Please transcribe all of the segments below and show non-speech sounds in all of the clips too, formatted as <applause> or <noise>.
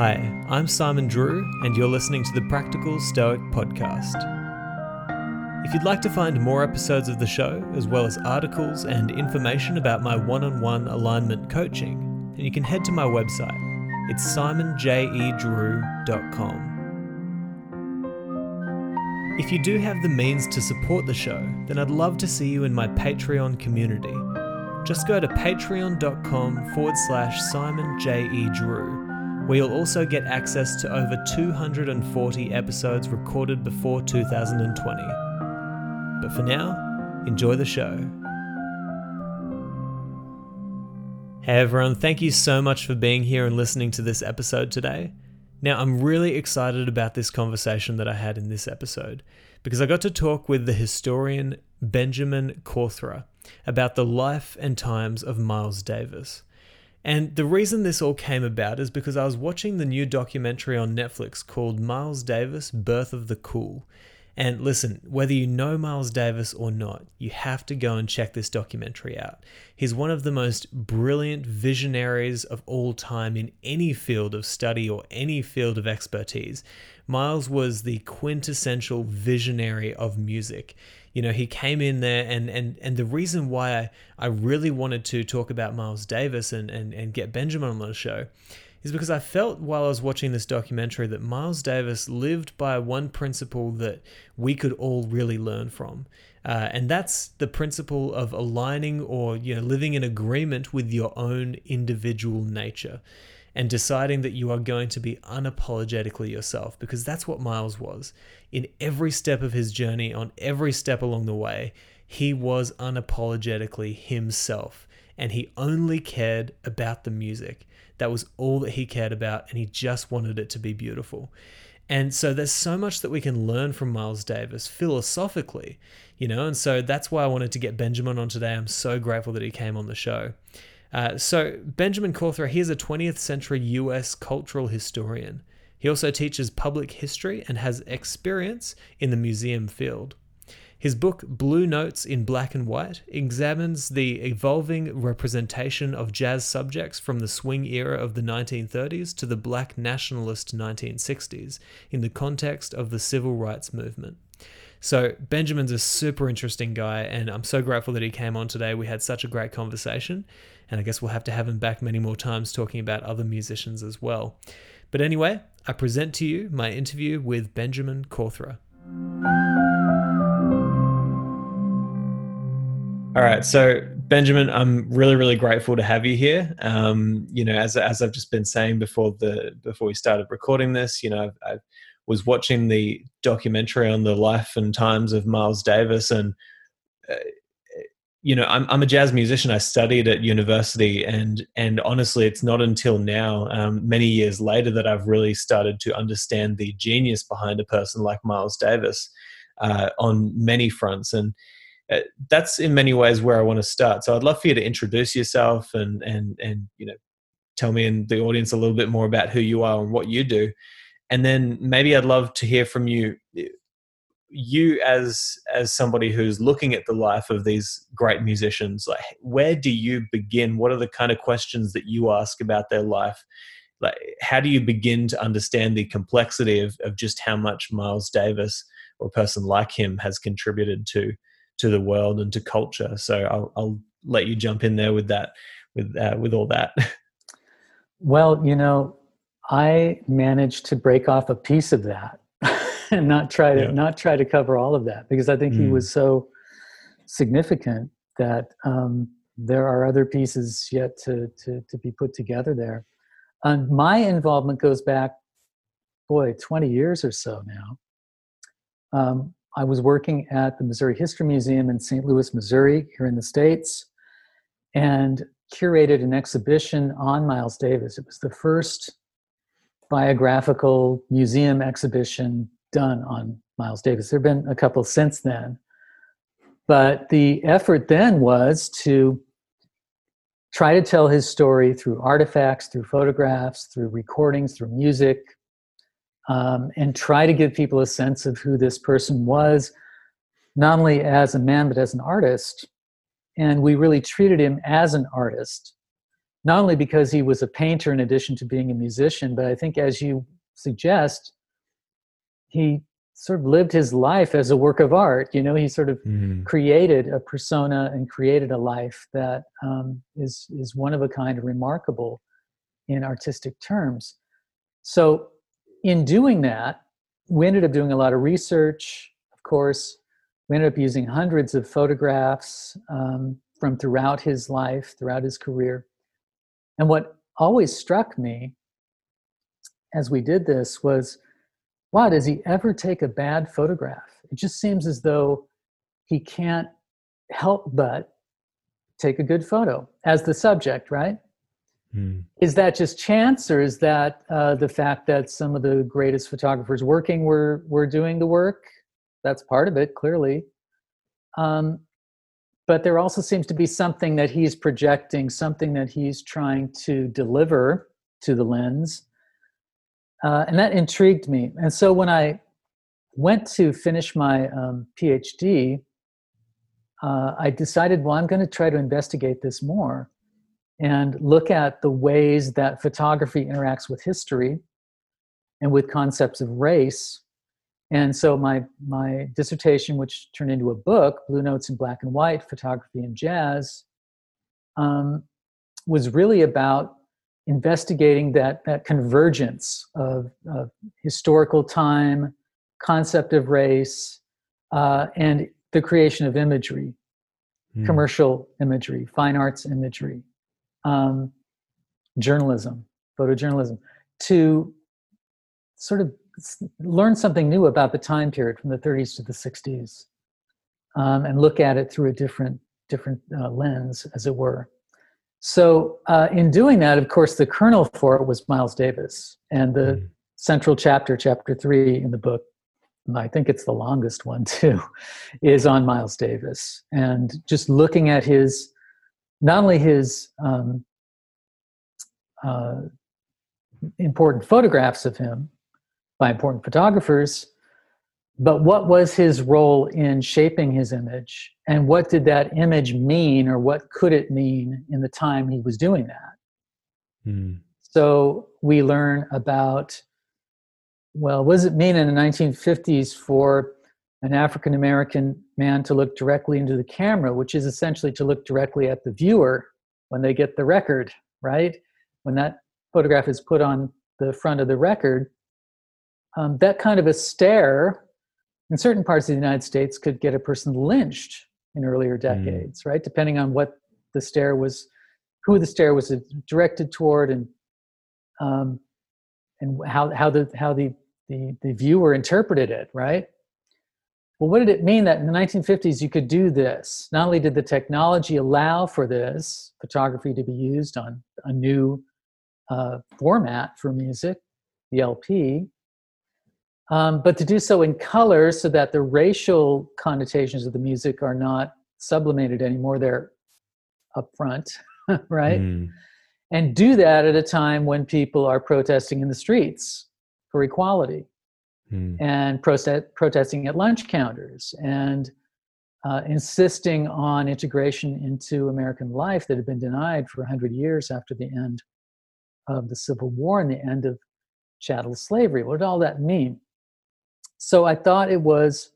Hi, I'm Simon Drew, and you're listening to the Practical Stoic Podcast. If you'd like to find more episodes of the show, as well as articles and information about my one on one alignment coaching, then you can head to my website. It's simonjedrew.com. If you do have the means to support the show, then I'd love to see you in my Patreon community. Just go to patreon.com forward slash Simon. Drew where you'll also get access to over 240 episodes recorded before 2020. But for now, enjoy the show. Hey everyone, thank you so much for being here and listening to this episode today. Now, I'm really excited about this conversation that I had in this episode because I got to talk with the historian Benjamin Cawthra about the life and times of Miles Davis. And the reason this all came about is because I was watching the new documentary on Netflix called Miles Davis Birth of the Cool. And listen, whether you know Miles Davis or not, you have to go and check this documentary out. He's one of the most brilliant visionaries of all time in any field of study or any field of expertise. Miles was the quintessential visionary of music you know, he came in there and and and the reason why I, I really wanted to talk about Miles Davis and, and, and get Benjamin on the show is because I felt while I was watching this documentary that Miles Davis lived by one principle that we could all really learn from. Uh, and that's the principle of aligning or you know living in agreement with your own individual nature and deciding that you are going to be unapologetically yourself because that's what Miles was. In every step of his journey, on every step along the way, he was unapologetically himself and he only cared about the music. That was all that he cared about, and he just wanted it to be beautiful. And so there's so much that we can learn from Miles Davis philosophically, you know, and so that's why I wanted to get Benjamin on today. I'm so grateful that he came on the show. Uh, so, Benjamin Cawthra, he's a 20th century US cultural historian. He also teaches public history and has experience in the museum field. His book, Blue Notes in Black and White, examines the evolving representation of jazz subjects from the swing era of the 1930s to the black nationalist 1960s in the context of the civil rights movement. So, Benjamin's a super interesting guy, and I'm so grateful that he came on today. We had such a great conversation and I guess we'll have to have him back many more times talking about other musicians as well. But anyway, I present to you my interview with Benjamin Cawthra. All right, so Benjamin, I'm really, really grateful to have you here. Um, you know, as as I've just been saying before the before we started recording this, you know, I was watching the documentary on the life and times of Miles Davis, and uh, you know I'm, I'm a jazz musician. I studied at university and and honestly it's not until now um, many years later that i've really started to understand the genius behind a person like miles davis uh, on many fronts. And uh, that's in many ways where i want to start. So i'd love for you to introduce yourself and and and you know tell me and the audience a little bit more about who you are and what you do. And then maybe i'd love to hear from you you as as somebody who's looking at the life of these great musicians like where do you begin? What are the kind of questions that you ask about their life? Like how do you begin to understand the complexity of, of just how much miles davis or a person like him has contributed to to the world and to culture? So i'll, I'll let you jump in there with that with uh, with all that. <laughs> Well you know i managed to break off a piece of that and <laughs> not try to yeah. not try to cover all of that because I think mm. he was so significant that um, there are other pieces yet to, to to be put together there. And my involvement goes back, boy, 20 years or so now. Um, I was working at the Missouri History Museum in St. Louis, Missouri, here in the States, and curated an exhibition on Miles Davis. It was the first biographical museum exhibition done on Miles Davis. There have been a couple since then. But the effort then was to try to tell his story through artifacts, through photographs, through recordings, through music, um, and try to give people a sense of who this person was, not only as a man, but as an artist. And we really treated him as an artist not only because he was a painter in addition to being a musician, but I think, as you suggest, he sort of lived his life as a work of art. You know, he sort of mm. created a persona and created a life that um, is is one of a kind remarkable in artistic terms. So, in doing that, we ended up doing a lot of research. Of course, we ended up using hundreds of photographs um, from throughout his life, throughout his career. And what always struck me as we did this was wow, does he ever take a bad photograph? It just seems as though he can't help but take a good photo as the subject, right? Mm. Is that just chance, or is that uh, the fact that some of the greatest photographers working were were doing the work? That's part of it, clearly. Um, but there also seems to be something that he's projecting, something that he's trying to deliver to the lens, uh, and that intrigued me. And so when I went to finish my um, PhD, uh, I decided, well, I'm going to try to investigate this more and look at the ways that photography interacts with history and with concepts of race. And so my my dissertation, which turned into a book, Blue Notes in Black and White: Photography and Jazz, um, was really about investigating that that convergence of, of historical time, concept of race, uh, and the creation of imagery, mm. commercial imagery, fine arts imagery um, journalism, photojournalism, to sort of learn something new about the time period from the 30s to the 60s um, and look at it through a different different uh, lens as it were so uh, in doing that of course the kernel for it was miles davis and the mm. central chapter chapter three in the book i think it's the longest one <laughs> too is on miles davis and just looking at his not only his um, uh, important photographs of him by important photographers, but what was his role in shaping his image? And what did that image mean, or what could it mean in the time he was doing that? Mm. So we learn about, well, what does it mean in the 1950s for an African American man to look directly into the camera, which is essentially to look directly at the viewer when they get the record, right? When that photograph is put on the front of the record, um, that kind of a stare in certain parts of the United States could get a person lynched in earlier hmm. decades, mm. right? Depending on what the stare was, who the stare was directed toward, and um, and how how the how the, the the viewer interpreted it, right? Well, what did it mean that in the 1950s you could do this? Not only did the technology allow for this photography to be used on a new uh, format for music, the LP, um, but to do so in color so that the racial connotations of the music are not sublimated anymore, they're up front, <laughs> right? Mm. And do that at a time when people are protesting in the streets for equality mm. and protest, protesting at lunch counters and uh, insisting on integration into American life that had been denied for 100 years after the end of the Civil War and the end of chattel slavery. What did all that mean? So I thought it was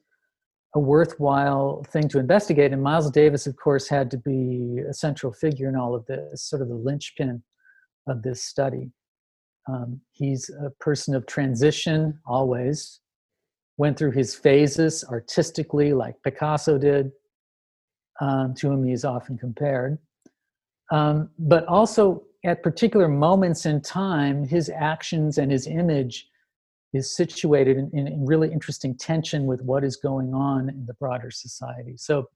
a worthwhile thing to investigate. And Miles Davis, of course, had to be a central figure in all of this, sort of the linchpin of this study. Um, he's a person of transition always, went through his phases artistically, like Picasso did, um, to whom he is often compared. Um, but also at particular moments in time, his actions and his image is situated in, in, in, really interesting tension with what is going on in the broader society. So,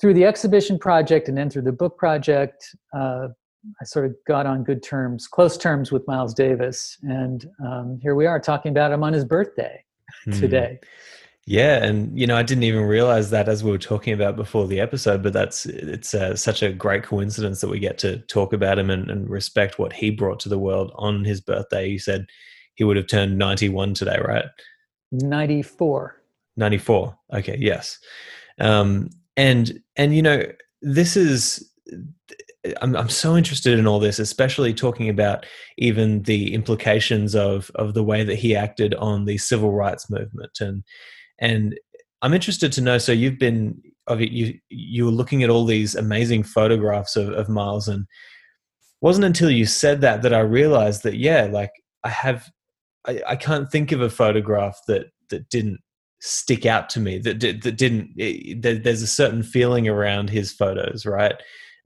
through the exhibition project and then through the book project, uh, I sort of got on good terms, close terms with Miles Davis, and um, here we are talking about him on his birthday <laughs> hmm. today. Yeah, and you know, I didn't even realize that as we were talking about before the episode, but that's it's uh, such a great coincidence that we get to talk about him and, and respect what he brought to the world on his birthday. You said he would have turned ninety-one today, right? Ninety-four. Ninety-four. Okay. Yes. Um, and and you know, this is I'm I'm so interested in all this, especially talking about even the implications of of the way that he acted on the civil rights movement, and and I'm interested to know. So you've been of you you were looking at all these amazing photographs of, of Miles, and wasn't until you said that that I realized that yeah, like I have, I, I can't think of a photograph that that didn't stick out to me that that didn't. It, there's a certain feeling around his photos, right?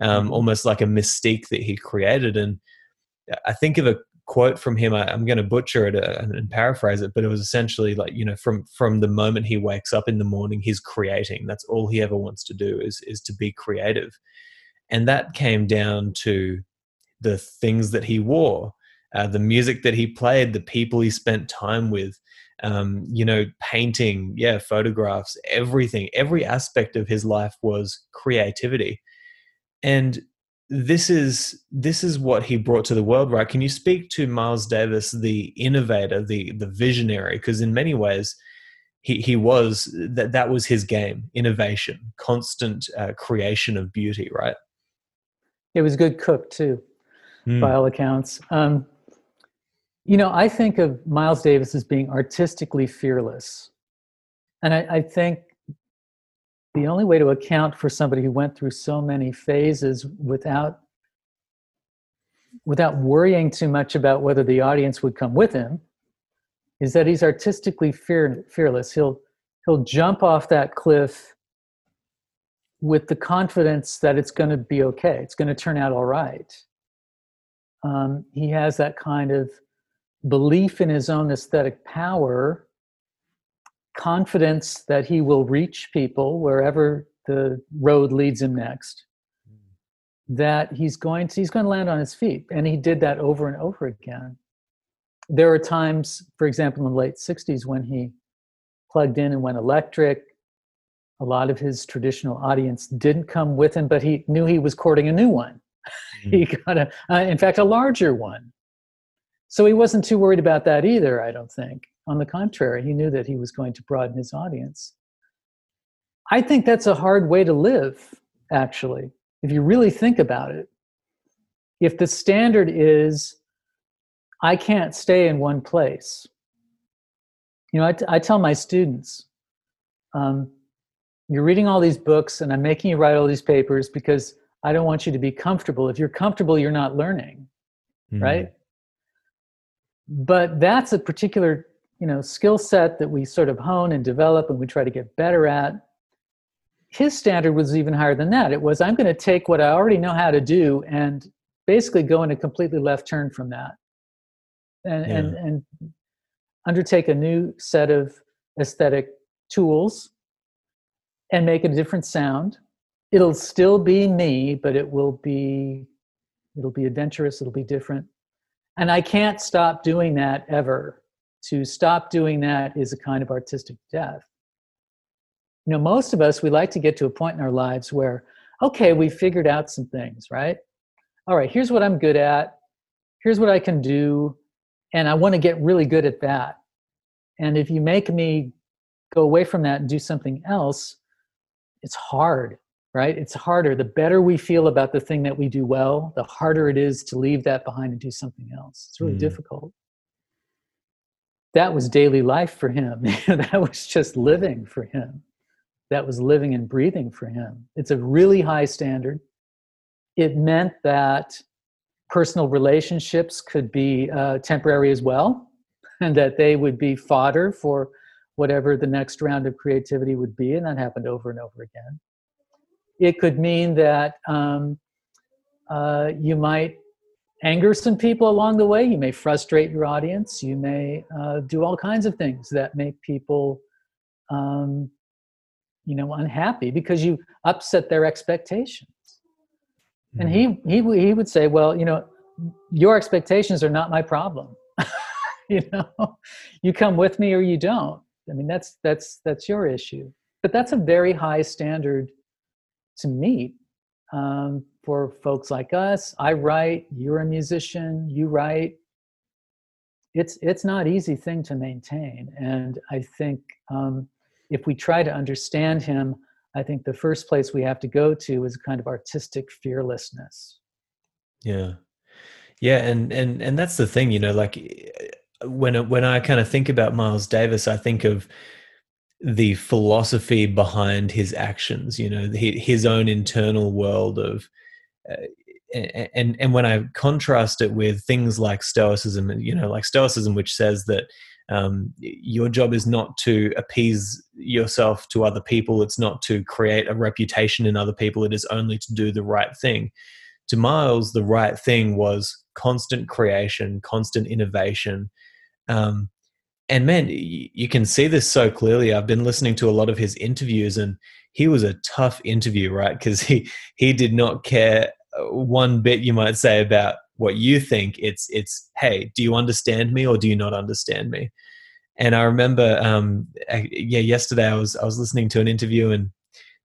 Um, mm-hmm. Almost like a mystique that he created, and I think of a quote from him. I, am going to butcher it uh, and paraphrase it, but it was essentially like you know, from from the moment he wakes up in the morning, he's creating. That's all he ever wants to do is is to be creative, and that came down to the things that he wore, uh, the music that he played, the people he spent time with. Um, you know, painting, yeah, photographs, everything, every aspect of his life was creativity. And this is this is what he brought to the world right can you speak to miles davis the innovator the the visionary because in many ways he he was that that was his game innovation constant uh, creation of beauty right it was good cook too mm. by all accounts um, you know i think of miles davis as being artistically fearless. And I, I think the only way to account for somebody who went through so many phases without without worrying too much about whether the audience would come with him is that he's artistically fear, fearless. He'll he'll jump off that cliff with the confidence that it's going to be okay. It's going to turn out all right. Um, he has that kind of belief in his own aesthetic power confidence that he will reach people wherever the road leads him next that he's going to he's going to land on his feet. And he did that over and over again. There are times for example in the late 60s when he plugged in and went electric. A lot of his traditional audience didn't come with him but he knew he was courting a new one. Mm-hmm. <laughs> he got a uh, in fact a larger one so he wasn't too worried about that either i don't think on the contrary, he knew that he was going to broaden his audience. I think that's a hard way to live, actually, if you really think about it. If the standard is, I can't stay in one place. You know, I, t- I tell my students, um, you're reading all these books and I'm making you write all these papers because I don't want you to be comfortable. If you're comfortable, you're not learning, mm-hmm. right? But that's a particular you know skill set that we sort of hone and develop and we try to get better at. His standard was even higher than that. It was i'm going to take what i already know how to do and basically go in a completely left turn from that. And yeah. and, and undertake a new set of aesthetic tools and make a different sound. It'll still be me but it will be it'll be adventurous it'll be different and i can't stop doing that ever to stop doing that is a kind of artistic death. You know, most of us, we like to get to a point in our lives where, okay, we figured out some things, right? All right, here's what I'm good at. Here's what I can do. And I want to get really good at that. And if you make me go away from that and do something else, it's hard, right? It's harder. The better we feel about the thing that we do well, the harder it is to leave that behind and do something else. It's really mm. difficult that was daily life for him. <laughs> that was just living for him. That was living and breathing for him. It's a really high standard. It meant that personal relationships could be uh, temporary as well, <laughs> and that they would be fodder for whatever the next round of creativity would be, and that happened over and over again. It could mean that um, uh, you might anger some people along the way. You may frustrate your audience. You may uh, do all kinds of things that make people, um, you know, unhappy because you upset their expectations. Mm-hmm. And he mm-hmm. he he would say, well, you know, your expectations are not my problem. <laughs> you know, you come with me or you don't. I mean, that's that's that's your issue. But that's a very high standard to meet um, for folks like us. I write, you're a musician, you write. It's it's not easy thing to maintain, and I think um, if we try to understand him, I think the first place we have to go to is kind of artistic fearlessness. Yeah. Yeah, and and and that's the thing, you know, like when when I kind of think about Miles Davis, I think of the philosophy behind his actions. You know, his own internal world of. Uh, and and when I contrast it with things like Stoicism, you know, like Stoicism, which says that um, your job is not to appease yourself to other people. It's not to create a reputation in other people. It is only to do the right thing. To Miles, the right thing was constant creation, constant innovation, um, and man, you can see this so clearly. I've been listening to a lot of his interviews, and he was a tough interview, right? Because he he did not care uh, one bit, you might say, about what you think. It's it's hey, do you understand me or do you not understand me? And I remember, um, yeah, yesterday I was I was listening to an interview, and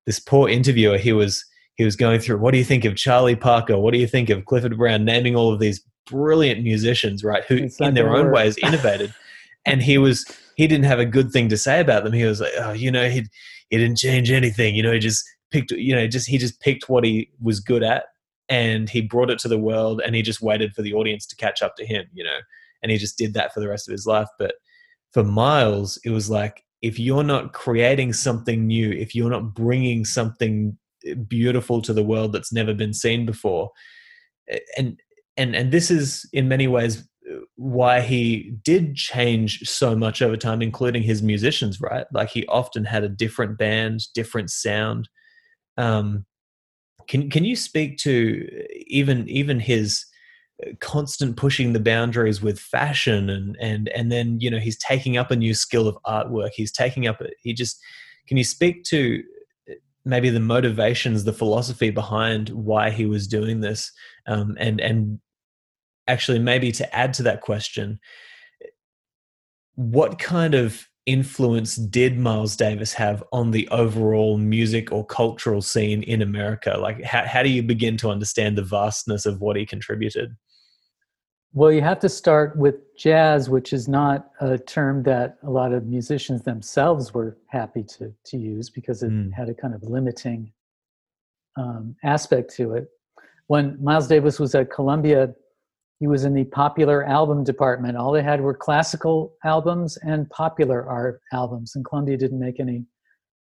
this poor interviewer, he was he was going through, what do you think of Charlie Parker? What do you think of Clifford Brown? Naming all of these brilliant musicians, right? Who in their own work. ways innovated. <laughs> and he was he didn't have a good thing to say about them. He was like, oh, you know, he he didn't change anything. You know, he just picked, you know, just he just picked what he was good at and he brought it to the world and he just waited for the audience to catch up to him, you know, and he just did that for the rest of his life. But for Miles, it was like if you're not creating something new, if you're not bringing something eh, beautiful to the world that's never been seen before, eh, and and and this is in many ways why he did change so much over time, including his musicians, right? Like he often had a different band, different sound. Um, can can you speak to even even his constant pushing the boundaries with fashion and and and then you know he's taking up a new skill of artwork. He's taking up he just can you speak to maybe the motivations, the philosophy behind why he was doing this, um, and and actually maybe to add to that question what kind of influence did miles davis have on the overall music or cultural scene in america? Like how, how do you begin to understand the vastness of what he contributed? Well you have to start with jazz which is not a term that a lot of musicians themselves were happy to, to use because it mm. had a kind of limiting um, aspect to it. When miles davis was at columbia he was in the popular album department. All they had were classical albums and popular art albums, and Columbia didn't make any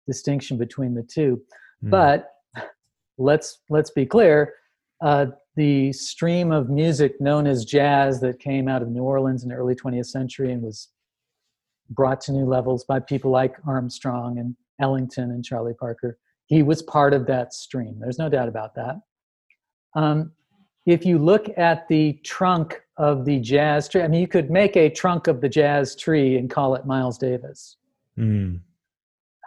distinction between the two. Mm. But let's let's be clear: uh, the stream of music known as jazz that came out of New Orleans in the early 20th century and was brought to new levels by people like Armstrong and Ellington and Charlie Parker. He was part of that stream. There's no doubt about that. Um, if you look at the trunk of the jazz tree, I mean, you could make a trunk of the jazz tree and call it Miles Davis. Mm.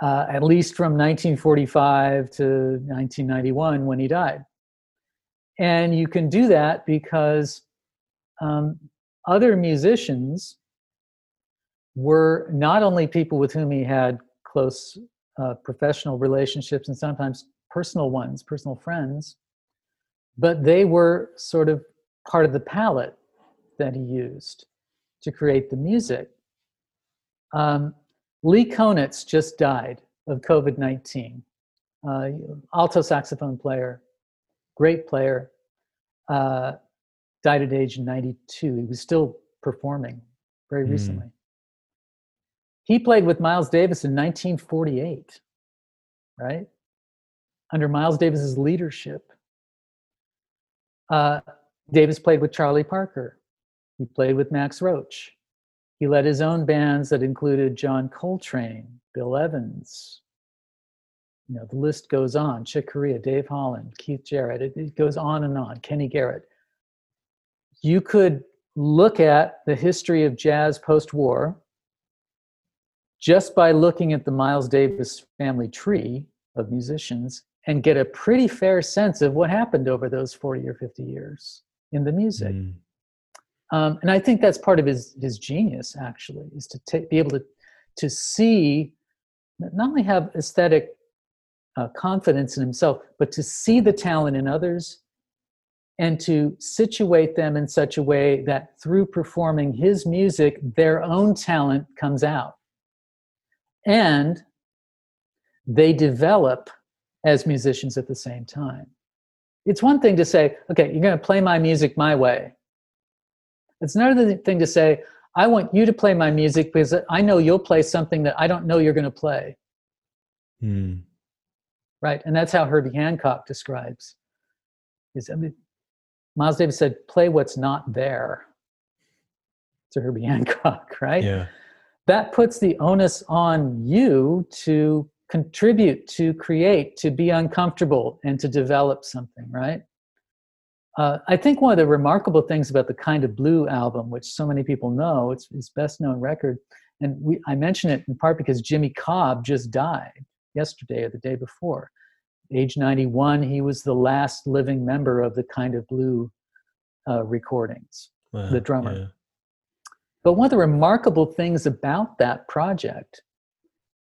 Uh, at least from 1945 to 1991 when he died. And you can do that because um, other musicians were not only people with whom he had close uh, professional relationships and sometimes personal ones, personal friends, but they were sort of part of the palette that he used to create the music. Um, Lee Konitz just died of COVID 19. Uh, alto saxophone player, great player, uh, died at age 92. He was still performing very mm. recently. He played with Miles Davis in 1948, right? Under Miles Davis's leadership. Uh, Davis played with Charlie Parker. He played with Max Roach. He led his own bands that included John Coltrane, Bill Evans. You know, the list goes on. Chick Corea, Dave Holland, Keith Jarrett. It, it goes on and on. Kenny Garrett. You could look at the history of jazz post-war just by looking at the Miles Davis family tree of musicians and get a pretty fair sense of what happened over those 40 or 50 years in the music. Mm. Um, and I think that's part of his, his genius, actually, is to t- be able to, to see, not only have aesthetic uh, confidence in himself, but to see the talent in others and to situate them in such a way that through performing his music, their own talent comes out. And they develop as musicians at the same time. it's one thing to say, okay, you're going to play my music my way. It's another thing to say, I want you to play my music because I know you'll play something that I don't know you're going to play. Mm. Right. And that's how Herbie Hancock describes. Is I mean, Miles Davis said, play what's not there to Herbie <laughs> Hancock, right? Yeah. That puts the onus on you to contribute, to create, to be uncomfortable, and to develop something, right? Uh, I think one of the remarkable things about the Kind of Blue album, which so many people know, it's his best known record, and we, I mention it in part because Jimmy Cobb just died yesterday or the day before. Age 91, he was the last living member of the Kind of Blue uh, recordings, wow, the drummer. Yeah. But one of the remarkable things about that project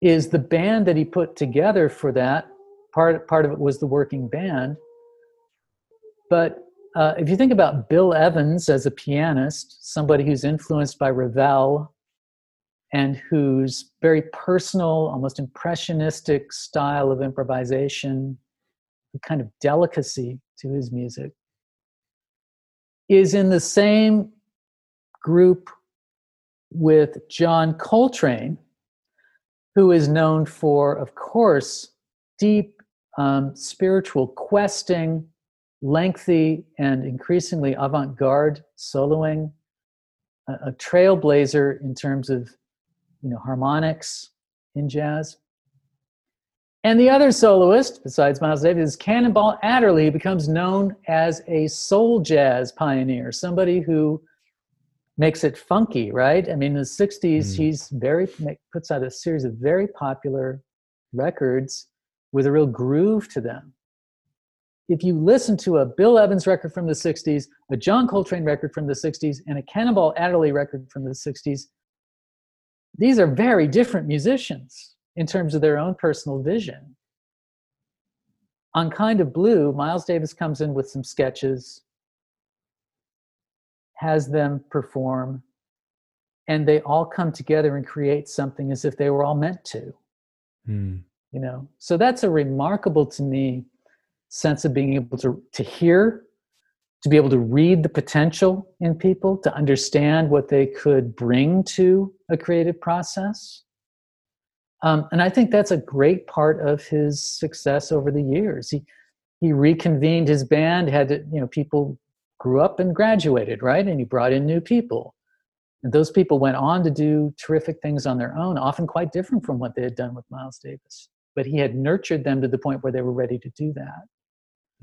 is the band that he put together for that. Part, part of it was the working band. But uh, if you think about Bill Evans as a pianist, somebody who's influenced by Ravel and whose very personal, almost impressionistic style of improvisation, a kind of delicacy to his music, is in the same group with John Coltrane, who is known for, of course, deep um, spiritual questing, lengthy and increasingly avant garde soloing, a, a, trailblazer in terms of you know, harmonics in jazz. And the other soloist, besides Miles Davis, is Cannonball Adderley, becomes known as a soul jazz pioneer, somebody who makes it funky, right? I mean, in the 60s, mm. he's very, puts out a series of very popular records with a real groove to them. If you listen to a Bill Evans record from the 60s, a John Coltrane record from the 60s, and a Cannonball Adderley record from the 60s, these are very different musicians in terms of their own personal vision. On Kind of Blue, Miles Davis comes in with some sketches, has them perform, and they all come together and create something as if they were all meant to. Mm. You know, so that's a remarkable to me sense of being able to to hear, to be able to read the potential in people, to understand what they could bring to a creative process. Um, and I think that's a great part of his success over the years. He he reconvened his band, had to, you know people grew up and graduated, right? And he brought in new people. And those people went on to do terrific things on their own, often quite different from what they had done with Miles Davis. But he had nurtured them to the point where they were ready to do that.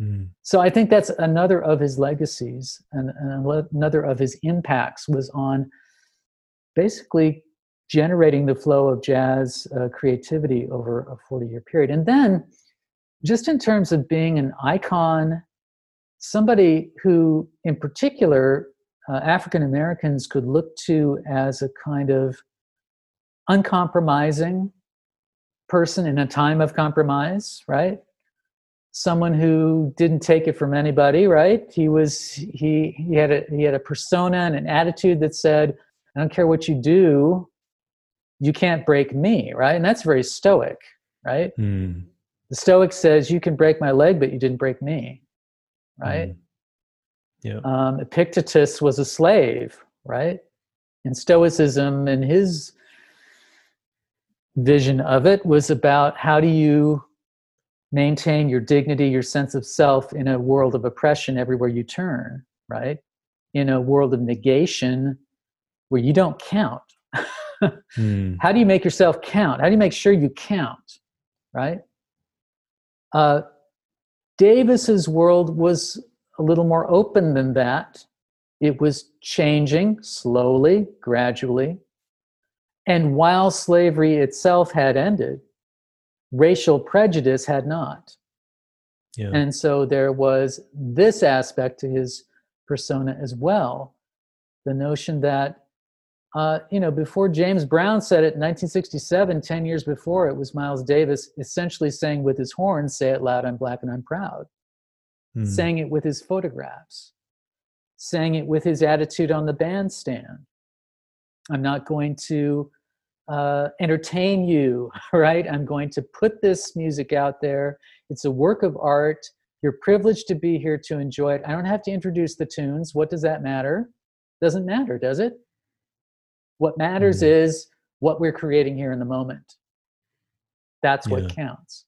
Mm. So I think that's another of his legacies and, and another of his impacts was on basically generating the flow of jazz uh, creativity over a 40 year period. And then, just in terms of being an icon somebody who, in particular, uh, African Americans could look to as a kind of uncompromising person in a time of compromise, right? Someone who didn't take it from anybody, right? He was he he had a he had a persona and an attitude that said, "I don't care what you do, you can't break me," right? And that's very stoic, right? Mm. The stoic says, "You can break my leg, but you didn't break me." Right? Mm. Yeah. Um, Epictetus was a slave, right? And Stoicism and his vision of it was about how do you maintain your dignity, your sense of self in a world of oppression everywhere you turn, right? In a world of negation where you don't count. mm. How do you make yourself count? How do you make sure you count, right? Uh, Davis's world was a little more open than that. It was changing slowly, gradually. And while slavery itself had ended, racial prejudice had not. Yeah. And so there was this aspect to his persona as well the notion that uh, you know, before James Brown said it in 1967, 10 years before, it was Miles Davis essentially saying with his horn, Say it loud, I'm black and I'm proud. Mm. Saying it with his photographs, saying it with his attitude on the bandstand. I'm not going to uh, entertain you, <laughs> right? I'm going to put this music out there. It's a work of art. You're privileged to be here to enjoy it. I don't have to introduce the tunes. What does that matter? Doesn't matter, does it? What matters mm-hmm. is what we're creating here in the moment. That's what yeah. counts.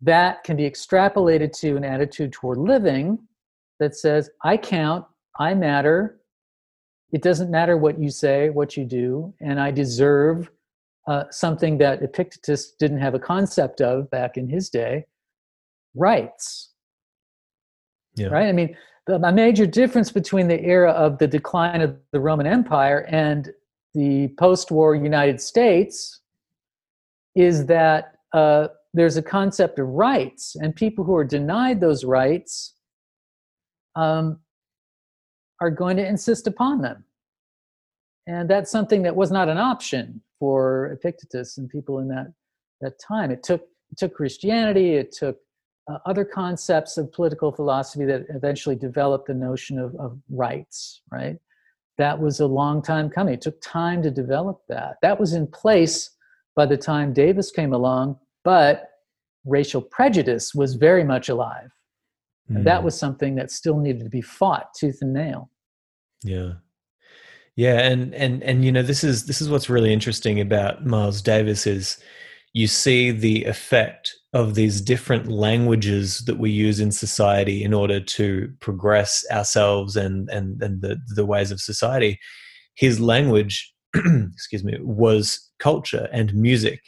That can be extrapolated to an attitude toward living that says, I count, I matter. It doesn't matter what you say, what you do, and I deserve uh, something that Epictetus didn't have a concept of back in his day rights. Yeah. Right? I mean, the, a major difference between the era of the decline of the Roman Empire and the post war United States is that uh, there's a concept of rights, and people who are denied those rights um, are going to insist upon them. And that's something that was not an option for Epictetus and people in that, that time. It took, it took Christianity, it took uh, other concepts of political philosophy that eventually developed the notion of, of rights, right? That was a long time coming. It took time to develop that. That was in place by the time Davis came along, but racial prejudice was very much alive. Mm. And that hmm. was something that still needed to be fought tooth and nail. Yeah. Yeah, and and and you know this is this is what's really interesting about Miles Davis is you see the effect of these different languages that we use in society in order to progress ourselves and and and the the ways of society. His language, <clears throat> excuse me, was culture and music,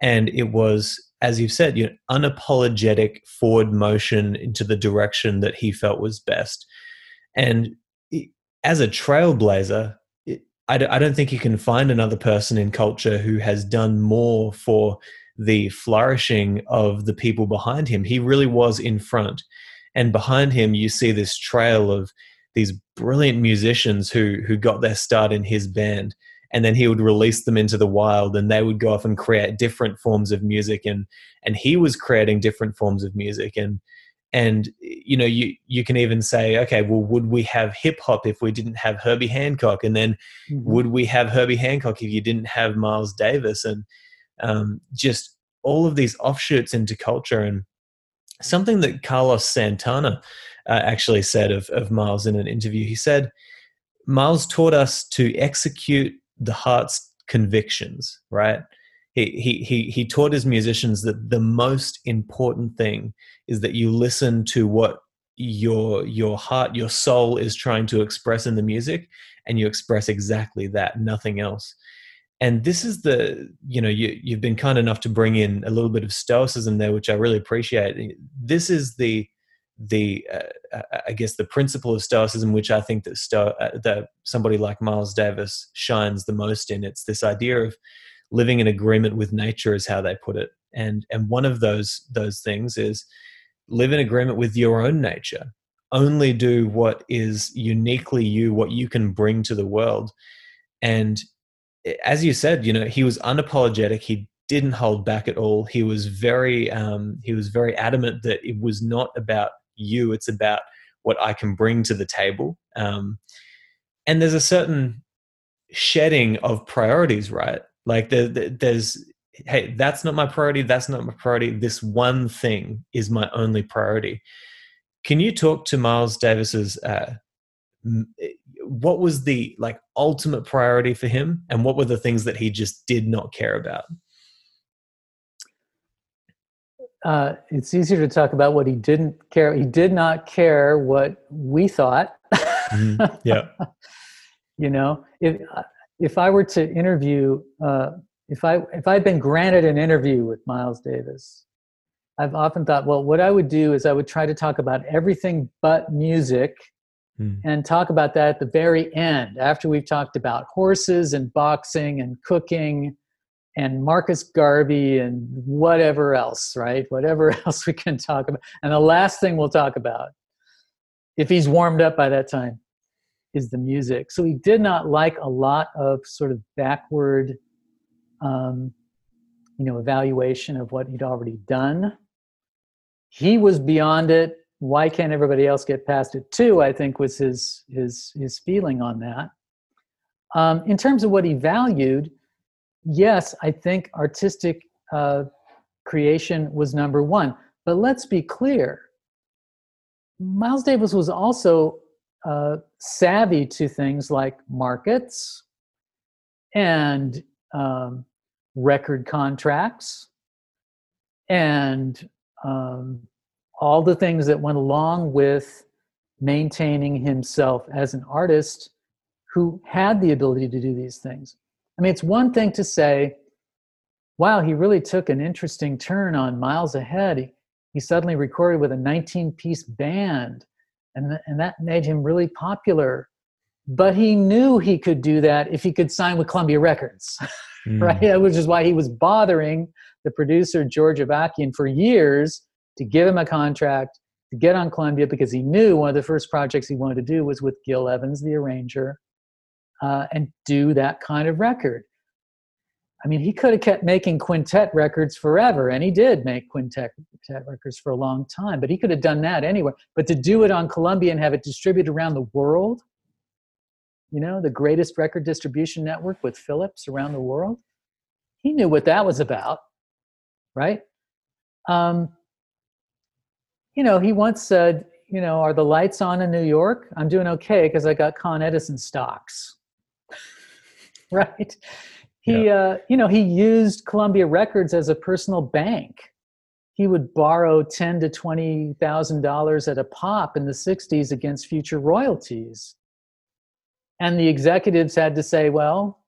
and it was as you've said, you know, unapologetic forward motion into the direction that he felt was best. And as a trailblazer, I don't think you can find another person in culture who has done more for the flourishing of the people behind him. He really was in front. And behind him, you see this trail of these brilliant musicians who, who got their start in his band and then he would release them into the wild and they would go off and create different forms of music and and he was creating different forms of music and and you know you you can even say okay well would we have hip hop if we didn't have Herbie Hancock and then mm-hmm. would we have Herbie Hancock if you didn't have Miles Davis and um, just all of these offshoots into culture and something that Carlos Santana uh, actually said of, of Miles in an interview he said Miles taught us to execute the heart's convictions, right? He, he, he, taught his musicians that the most important thing is that you listen to what your your heart your soul is trying to express in the music and you express exactly that nothing else and this is the you know you, you've been kind enough to bring in a little bit of stoicism there which i really appreciate this is the the uh, uh, I guess the principle of Stoicism, which I think that Sto- uh, that somebody like Miles Davis shines the most in. It's this idea of living in agreement with nature, is how they put it, and and one of those those things is live in agreement with your own nature. Only do what is uniquely you, what you can bring to the world, and as you said, you know he was unapologetic. He didn't hold back at all. He was very um, he was very adamant that it was not about you. It's about what I can bring to the table. Um, and there's a certain shedding of priorities, right? Like the, the, there's, hey, that's not my priority. That's not my priority. This one thing is my only priority. Can you talk to Miles Davis's? Uh, what was the like ultimate priority for him, and what were the things that he just did not care about? uh, it's easier to talk about what he didn't care. He did not care what we thought. mm-hmm. Yeah. <laughs> you know, if if I were to interview, uh, if I if I'd been granted an interview with Miles Davis, I've often thought, well, what I would do is I would try to talk about everything but music, mm. and talk about that at the very end after we've talked about horses and boxing and cooking and Marcus Garvey and whatever else, right? Whatever <laughs> else we can talk about. And the last thing we'll talk about, if he's warmed up by that time, is the music. So he did not like a lot of sort of backward, um, you know, evaluation of what he'd already done. He was beyond it. Why can't everybody else get past it too? I think was his his his feeling on that. Um, in terms of what he valued, yes, I think artistic uh, creation was number one. But let's be clear Miles Davis was also uh, savvy to things like markets and um, record contracts and um, all the things that went along with maintaining himself as an artist who had the ability to do these things. I mean, it's one thing to say, wow, he really took an interesting turn on Miles Ahead. He, he suddenly recorded with a 19 piece band, and, th- and that made him really popular. But he knew he could do that if he could sign with Columbia Records, <laughs> mm. right? Which is why he was bothering the producer, George Avakian, for years to give him a contract to get on Columbia because he knew one of the first projects he wanted to do was with Gil Evans, the arranger, uh, and do that kind of record. I mean, he could have kept making quintet records forever, and he did make quintet, quintet records for a long time, but he could have done that anyway. But to do it on Columbia and have it distributed around the world, you know, the greatest record distribution network with Philips around the world, he knew what that was about, right? Um, you know, he once said, you know, are the lights on in New York? I'm doing okay because I got Con Edison stocks. <laughs> right? He, yeah. uh, you know, he used Columbia Records as a personal bank. He would borrow ten to twenty thousand dollars at a pop in the '60s against future royalties, and the executives had to say, "Well,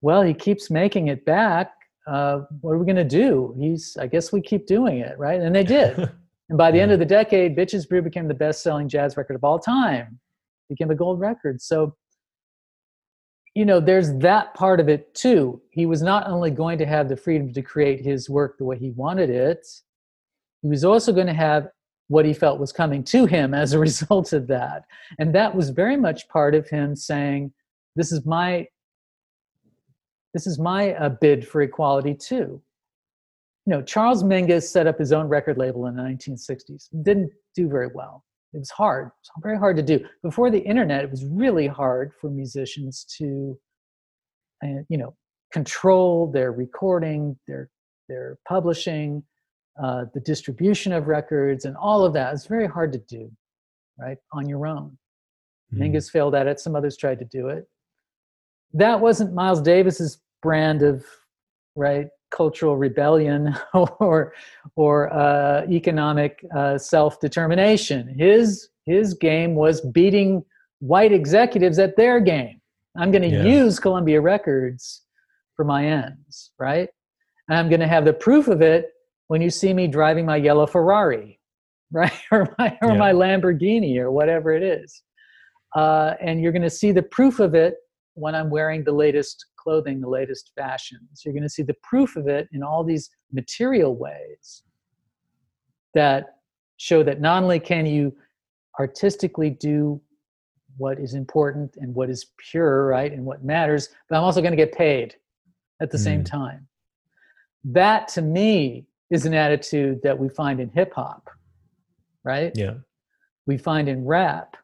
well, he keeps making it back. Uh, what are we going to do? He's, I guess we keep doing it, right?" And they did. <laughs> and by the yeah. end of the decade, Bitches Brew became the best-selling jazz record of all time. Became a gold record. So you know, there's that part of it too. He was not only going to have the freedom to create his work the way he wanted it, he was also going to have what he felt was coming to him as a <laughs> result of that. And that was very much part of him saying, this is my this is my uh, bid for equality too. You know, Charles Mingus set up his own record label in the 1960s. Didn't do very well it was hard it was very hard to do. Before the internet it was really hard for musicians to uh, you know control their recording their their publishing uh, the distribution of records and all of that. It's very hard to do right on your own. Mm. mingus failed at it some others tried to do it. That wasn't miles davis's brand of right cultural rebellion <laughs> or or uh, economic uh, self determination. His his game was beating white executives at their game. I'm going to yeah. use Columbia Records for my ends, right? And I'm going to have the proof of it when you see me driving my yellow Ferrari, <laughs> right, or my or yeah. my Lamborghini or whatever it is. Uh, and you're going to see the proof of it when I'm wearing the latest clothing, the latest fashions. You're going to see the proof of it in all these material ways that show that not only can you artistically do what is important and what is pure, right, and what matters, but I'm also going to get paid at the mm. same time. That to me is an attitude that we find in hip hop, right? Yeah. We find in rap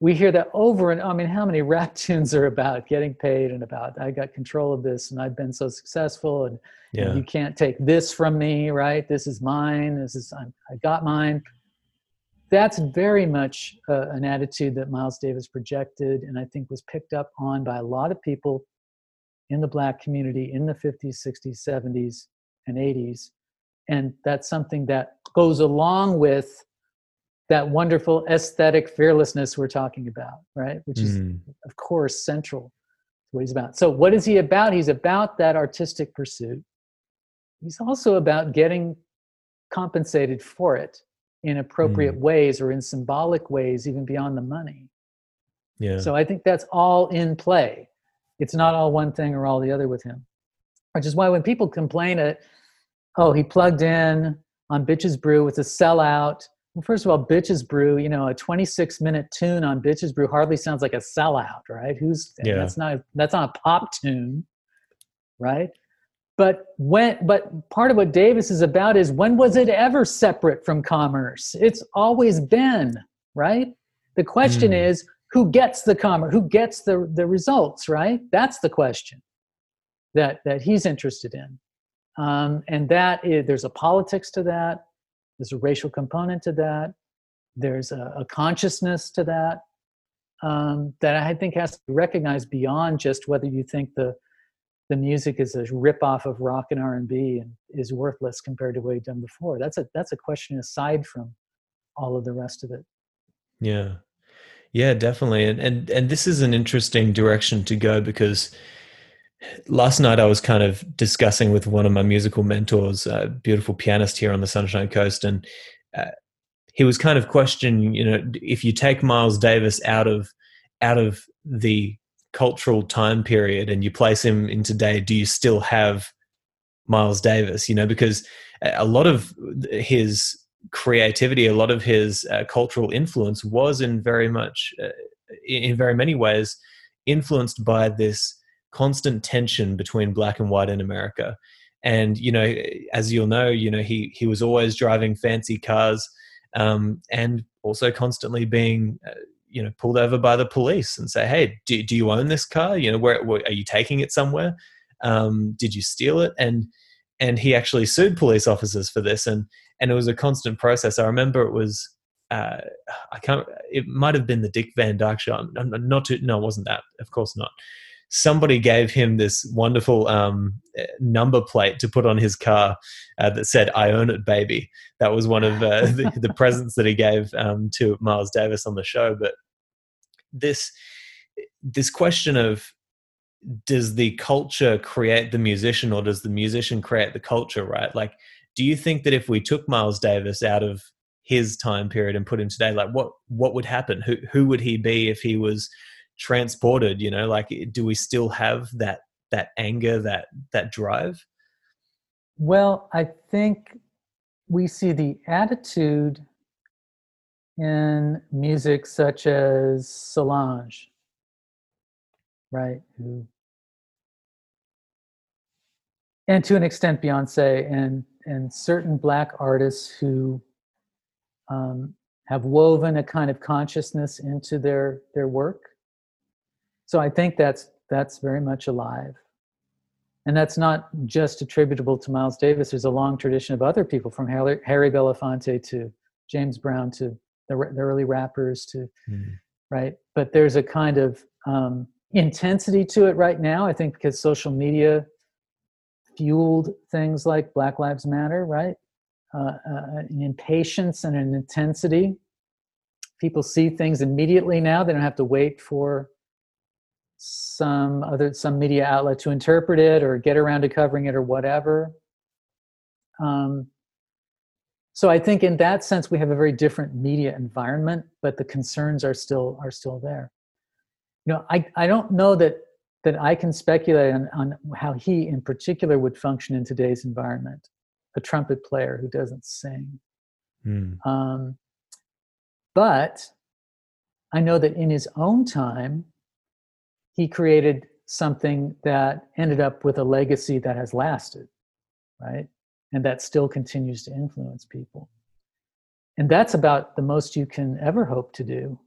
we hear that over and I mean, how many rap tunes are about getting paid and about I got control of this and I've been so successful and, yeah. and you can't take this from me, right? This is mine. This is I'm, i got mine. That's very much uh, an attitude that Miles Davis projected, and I think was picked up on by a lot of people in the Black community in the 50s, 60s, 70s, and 80s, and that's something that goes along with that wonderful aesthetic fearlessness we're talking about, right? Which is, mm. of course, central to what he's about. So, what is he about? He's about that artistic pursuit. He's also about getting compensated for it in appropriate mm. ways or in symbolic ways, even beyond the money. Yeah. So, I think that's all in play. It's not all one thing or all the other with him, which is why when people complain that, oh, he plugged in on Bitches Brew with a sellout well, first of all, Bitches Brew, you know, a 26 minute tune on Bitches Brew hardly sounds like a sellout, right? Who's yeah. that's not that's not a pop tune, right? But when but part of what Davis is about is when was it ever separate from commerce? It's always been, right? The question mm. is who gets the commerce, who gets the the results, right? That's the question that that he's interested in. Um, and that is, there's a politics to that there's a racial component to that. there's a, a consciousness to that um, that I think has to be recognized beyond just whether you think the the music is a ripoff of rock and R and B and is worthless compared to what you've done before. That's a that's a question aside from all of the rest of it. Yeah, yeah, definitely. And and and this is an interesting direction to go because last night I was kind of discussing with one of my musical mentors, a beautiful pianist here on the Sunshine Coast, and uh, he was kind of questioning, you know, if you take Miles Davis out of out of the cultural time period and you place him in today, do you still have Miles Davis? You know, because a lot of his creativity, a lot of his uh, cultural influence was in very much, uh, in very many ways, influenced by this constant tension between black and white in America. And you know, as you'll know, you know he he was always driving fancy cars, um, and also constantly being uh, you know pulled over by the police and say, "Hey, do, do you own this car? You know, where, where are you taking it somewhere? Um, did you steal it?" And and he actually sued police officers for this, and and it was a constant process. I remember it was uh, I can't. It might have been the Dick Van Dyke show. I'm, I'm not too, no, it wasn't that. Of course not somebody gave him this wonderful um, number plate to put on his car uh, that said "I own it, baby." That was one of uh, <laughs> the, the, presents that he gave um, to Miles Davis on the show. But this this question of does the culture create the musician, or does the musician create the culture? Right? Like, do you think that if we took Miles Davis out of his time period and put him today, like what what would happen? Who who would he be if he was transported you know like do we still have that that anger that that drive? Well i think we see the attitude in music such as solange right who and to an extent beyonce and and certain black artists who um, have woven a kind of consciousness into their their work so I think that's that's very much alive. And that's not just attributable to Miles Davis. There's a long tradition of other people, from Harry, Harry Belafonte to James Brown to the, the early rappers to, mm. right? But there's a kind of um, intensity to it right now. I think because social media fueled things like Black Lives Matter, right? Uh, uh, an impatience and an intensity. People see things immediately now. They don't have to wait for some other some media outlet to interpret it or get around to covering it or whatever. Um, so i think in that sense we have a very different media environment but the concerns are still are still there. You know i i don't know that that i can speculate on, on how he in particular would function in today's environment a trumpet player who doesn't sing. Mm. um, but i know that in his own time he created something that ended up with a legacy that has lasted, right? And that still continues to influence people. And that's about the most you can ever hope to do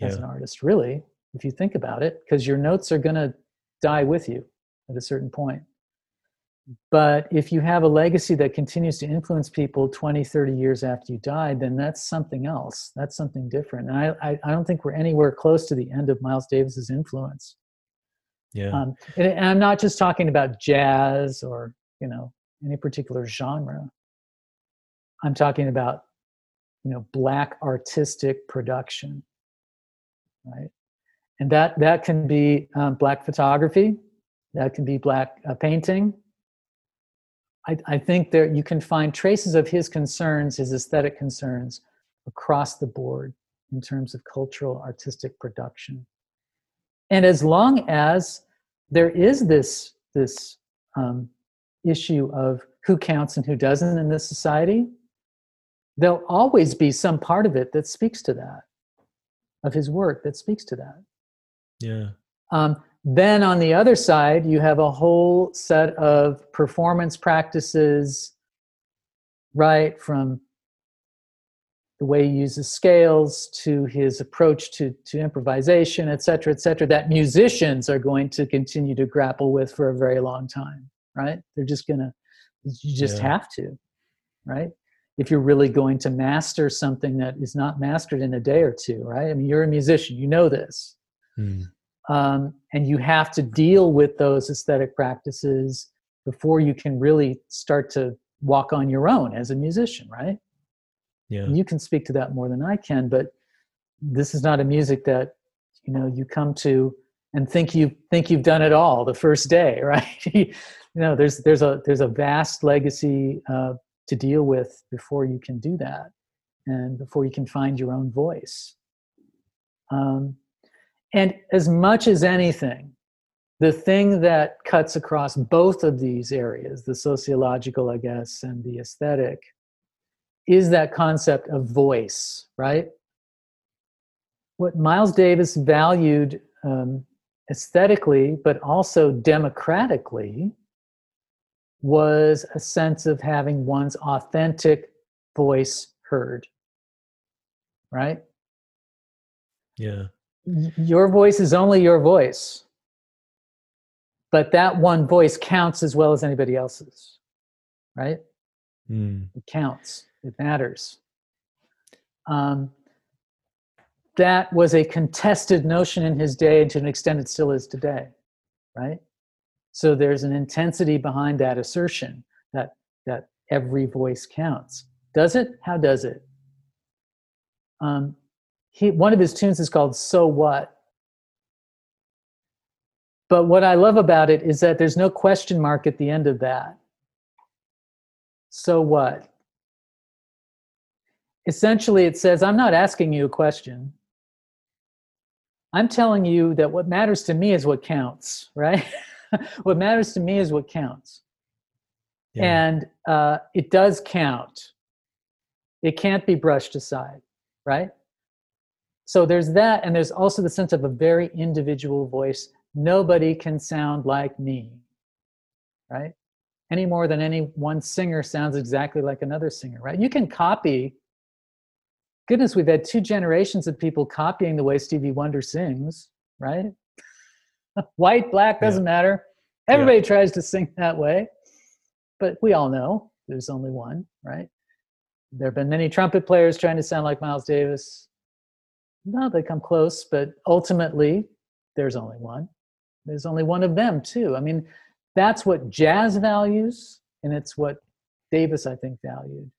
yeah. as an artist, really, if you think about it, because your notes are going to die with you at a certain point. But if you have a legacy that continues to influence people 20, 30 years after you died, then that's something else. That's something different. And I, I, I don't think we're anywhere close to the end of Miles Davis's influence. Yeah. Um, and, and I'm not just talking about jazz or, you know, any particular genre. I'm talking about, you know, black artistic production, right? And that that can be um, black photography, that can be black uh, painting. I, I think there you can find traces of his concerns, his aesthetic concerns, across the board in terms of cultural artistic production. And as long as there is this, this um, issue of who counts and who doesn't in this society, there'll always be some part of it that speaks to that, of his work that speaks to that. Yeah. Um, then on the other side, you have a whole set of performance practices, right, from the way he uses scales to his approach to, to improvisation, et cetera, et cetera, that musicians are going to continue to grapple with for a very long time, right? They're just gonna, you just yeah. have to, right? if you're really going to master something that is not mastered in a day or two, right? I mean, you're a musician, you know this. Mm. Um, and you have to deal with those aesthetic practices before you can really start to walk on your own as a musician, right? Yeah. You can speak to that more than I can, but this is not a music that you know you come to and think you think you've done it all the first day, <laughs> right? you know, there's there's a there's a vast legacy uh, to deal with before you can do that, and before you can find your own voice. Um, and as much as anything, the thing that cuts across both of these areas, the sociological, I guess, and the aesthetic, is that concept of voice, right? What Miles Davis valued um, aesthetically, but also democratically, was a sense of having one's authentic voice heard, right? Yeah. Your voice is only your voice, but that one voice counts as well as anybody else's, right? Mm. It counts it matters. Um, that was a contested notion in his day, and to an extent, it still is today, right? So there's an intensity behind that assertion that that every voice counts. Does it? How does it? Um, he, one of his tunes is called "So What." But what I love about it is that there's no question mark at the end of that. So what? Essentially it says i'm not asking you a question. I'm telling you that what matters to me is what counts <laughs> right? What matters to me is what counts. Yeah. and uh, it does count. It can't be brushed aside right? So there's that and there's also the sense of a very individual voice. Nobody can sound like me right? Any more than any one singer sounds exactly like another singer right? You can copy goodness, we've had two generations of people copying the way Stevie Wonder sings, right? <laughs> White, black, doesn't yeah. matter. Everybody yeah. tries to sing that way. But we all know there's only one, right? There have been many trumpet players trying to sound like Miles Davis. No, they come close, but ultimately, there's only one. There's only one of them, too. I mean, that's what jazz values, and it's what Davis, I think, valued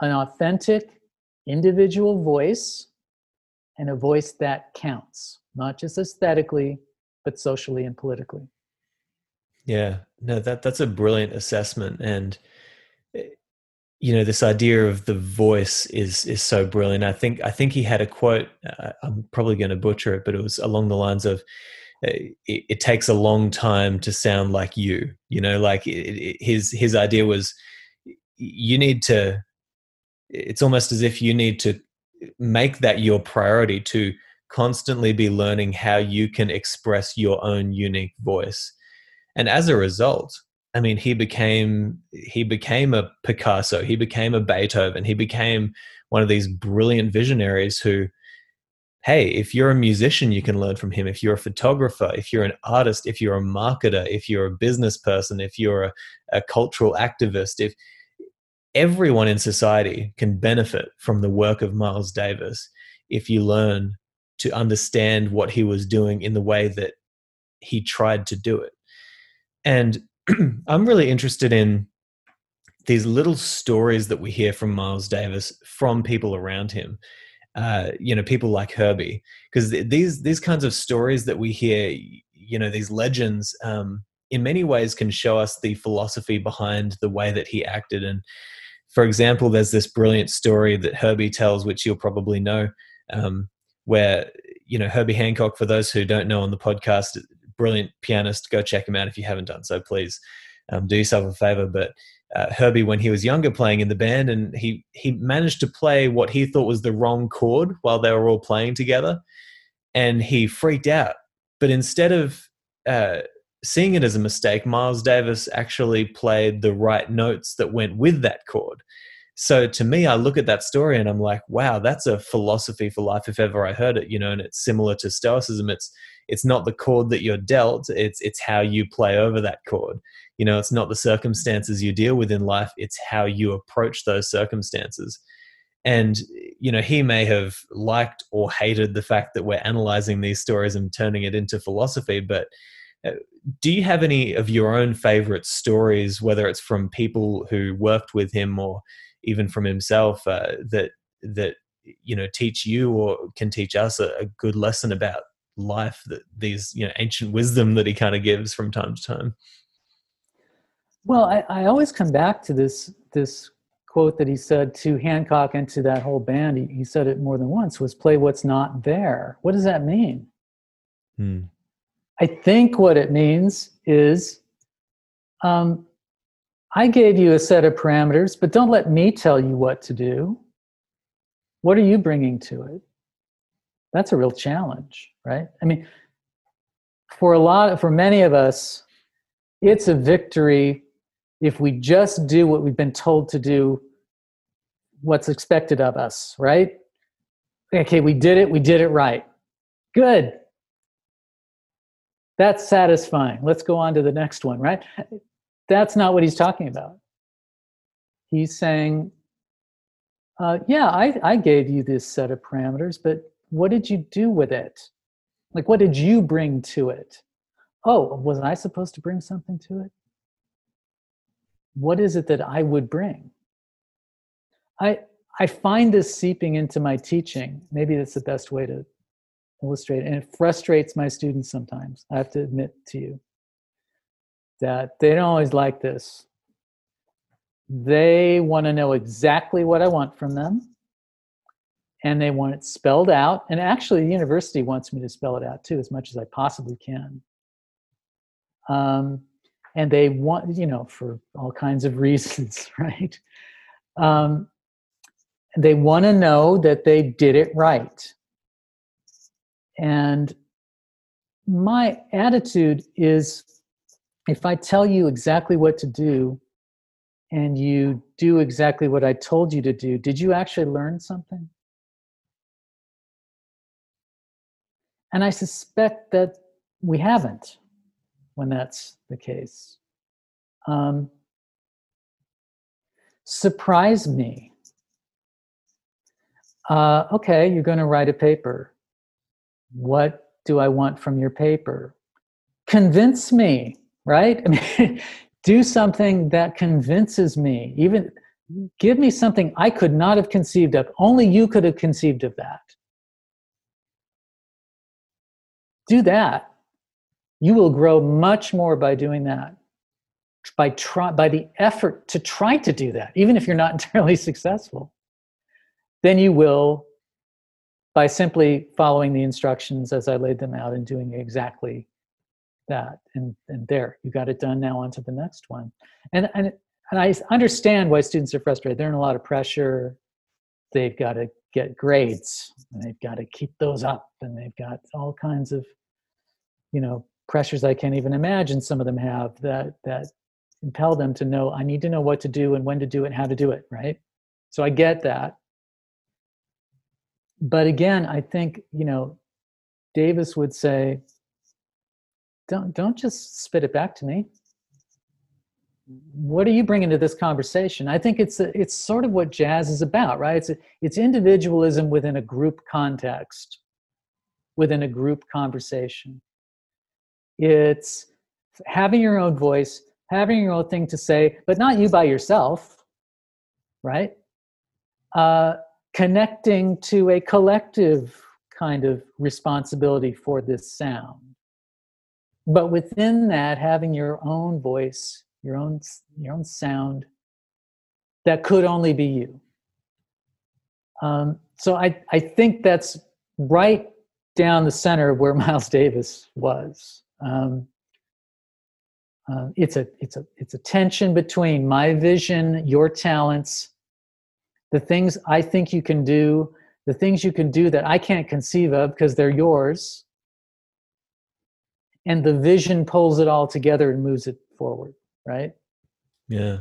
an authentic individual voice and a voice that counts, not just aesthetically, but socially and politically. Yeah, no, that that's a brilliant assessment, and eh, you know this idea of the voice is is so brilliant. I think I think he had a quote. Uh, I'm probably going to butcher it, but it was along the lines of. Uh, it, it, takes a long time to sound like you you know like it, it, his his idea was you need to it's almost as if you need to make that your priority to constantly be learning how you can express your own unique voice. And as a result i mean he became he became a picasso he became a beethoven he became one of these brilliant visionaries who hey if you're a musician you can learn from him. If you're a photographer if you're an artist if you're a marketer if you're a business person if you're a, a cultural activist if everyone in society can benefit from the work of Miles Davis if you learn to understand what he was doing in the way that he tried to do it. And <clears throat> I'm really interested in these little stories that we hear from Miles Davis from people around him. Uh, you know, people like Herbie, because these these kinds of stories that we hear, you know, these legends, um, in many ways can show us the philosophy behind the way that he acted. And for example, there's this brilliant story that Herbie tells, which you'll probably know, um, where you know Herbie Hancock. For those who don't know on the podcast, brilliant pianist. Go check him out if you haven't done so. Please um, do yourself a favor. But uh, Herbie, when he was younger, playing in the band, and he he managed to play what he thought was the wrong chord while they were all playing together, and he freaked out. But instead of uh, seeing it as a mistake, Miles Davis actually played the right notes that went with that chord. So to me, I look at that story and I'm like, wow, that's a philosophy for life if ever I heard it, you know, and it's similar to Stoicism. It's it's not the chord that you're dealt, it's it's how you play over that chord. you know it's not the circumstances you deal with in life it's how you approach those circumstances and you know he may have liked or hated the fact that we're analyzing these stories and turning it into philosophy but do you have any of your own favorite stories whether it's from people who worked with him or even from himself uh, that that you know teach you or can teach us a, a good lesson about life that these you know ancient wisdom that he kind of gives from time to time? Well I, I always come back to this this quote that he said to hancock and to that whole band. He, he said it more than once was play what's not there. What does that mean? Hmm. I think what it means is um, i gave you a set of parameters but don't let me tell you what to do. What are you bringing to it? That's a real challenge right? I mean for a lot for many of us it's a victory if we just do what we've been told to do what's expected of us right? Okay we did it we did it right. Good that's satisfying let's go on to the next one right that's not what he's talking about he's saying uh, yeah, I, I gave you this set of parameters, but what did you do with it? Like, what did you bring to it? Oh, was I supposed to bring something to it? What is it that I would bring? I, I find this seeping into my teaching. Maybe that's the best way to illustrate. And it frustrates my students sometimes. I have to admit to you that they don't always like this they want to know exactly what I want from them and they want it spelled out. And actually, the university wants me to spell it out too, as much as I possibly can. Um, and they want, you know, for all kinds of <laughs> reasons, right? Um, they want to know that they did it right. And my attitude is if I tell you exactly what to do, and you do exactly what I told you to do, did you actually learn something? And I suspect that we haven't when that's the case. Um, surprise me. Uh, okay, you're going to write a paper. What do I want from your paper? Convince me, right? <laughs> I mean, do something that convinces me. Even give me something i could not have conceived of. Only you could have conceived of that. Do that. You will grow much more by doing that. By try by the effort to try to do that even if you're not <laughs> entirely successful then you will by simply following the instructions as i laid them out and doing exactly that. And and there you got it done. Now on to the next one. And and and i understand why students are frustrated. They're in a lot of pressure. They've got to get grades and they've got to keep those up and they've got all kinds of you know pressures i can't even imagine some of them have that that impel them to know i need to know what to do and when to do it and how to do it right? So i get that but again i think you know davis would say don't don't just spit it back to me. What are you bringing to this conversation? I think it's a, it's sort of what jazz is about right? It's a, it's individualism within a group context within a group conversation. It's having your own voice having your own thing to say but not you by yourself right? Uh, connecting to a collective kind of responsibility for this sound. But within that having your own voice your own your own sound that could only be you. Um, so I, I think that's right down the center of where <laughs> miles davis was. Um, uh, it's a it's a it's a tension between my vision your talents the things i think you can do the things you can do that i can't conceive of because they're yours. And the vision pulls it all together and moves it forward right? Yeah.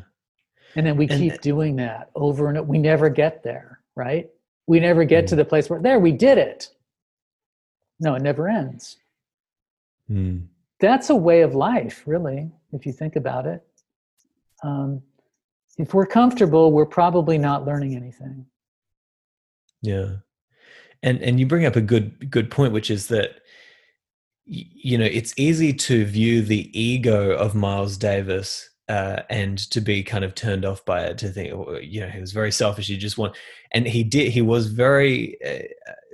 And then we and, keep doing that over and we never get there right? We never get mm. to the place where there we did it. No it never ends. Mm. that's a way of life really if you think about it. Um, if we're comfortable, we're probably not learning anything. Yeah, and and you bring up a good good point, which is that you know it's easy to view the ego of Miles Davis uh, and to be kind of turned off by it to think oh, you know he was very selfish he just want and he did he was very uh,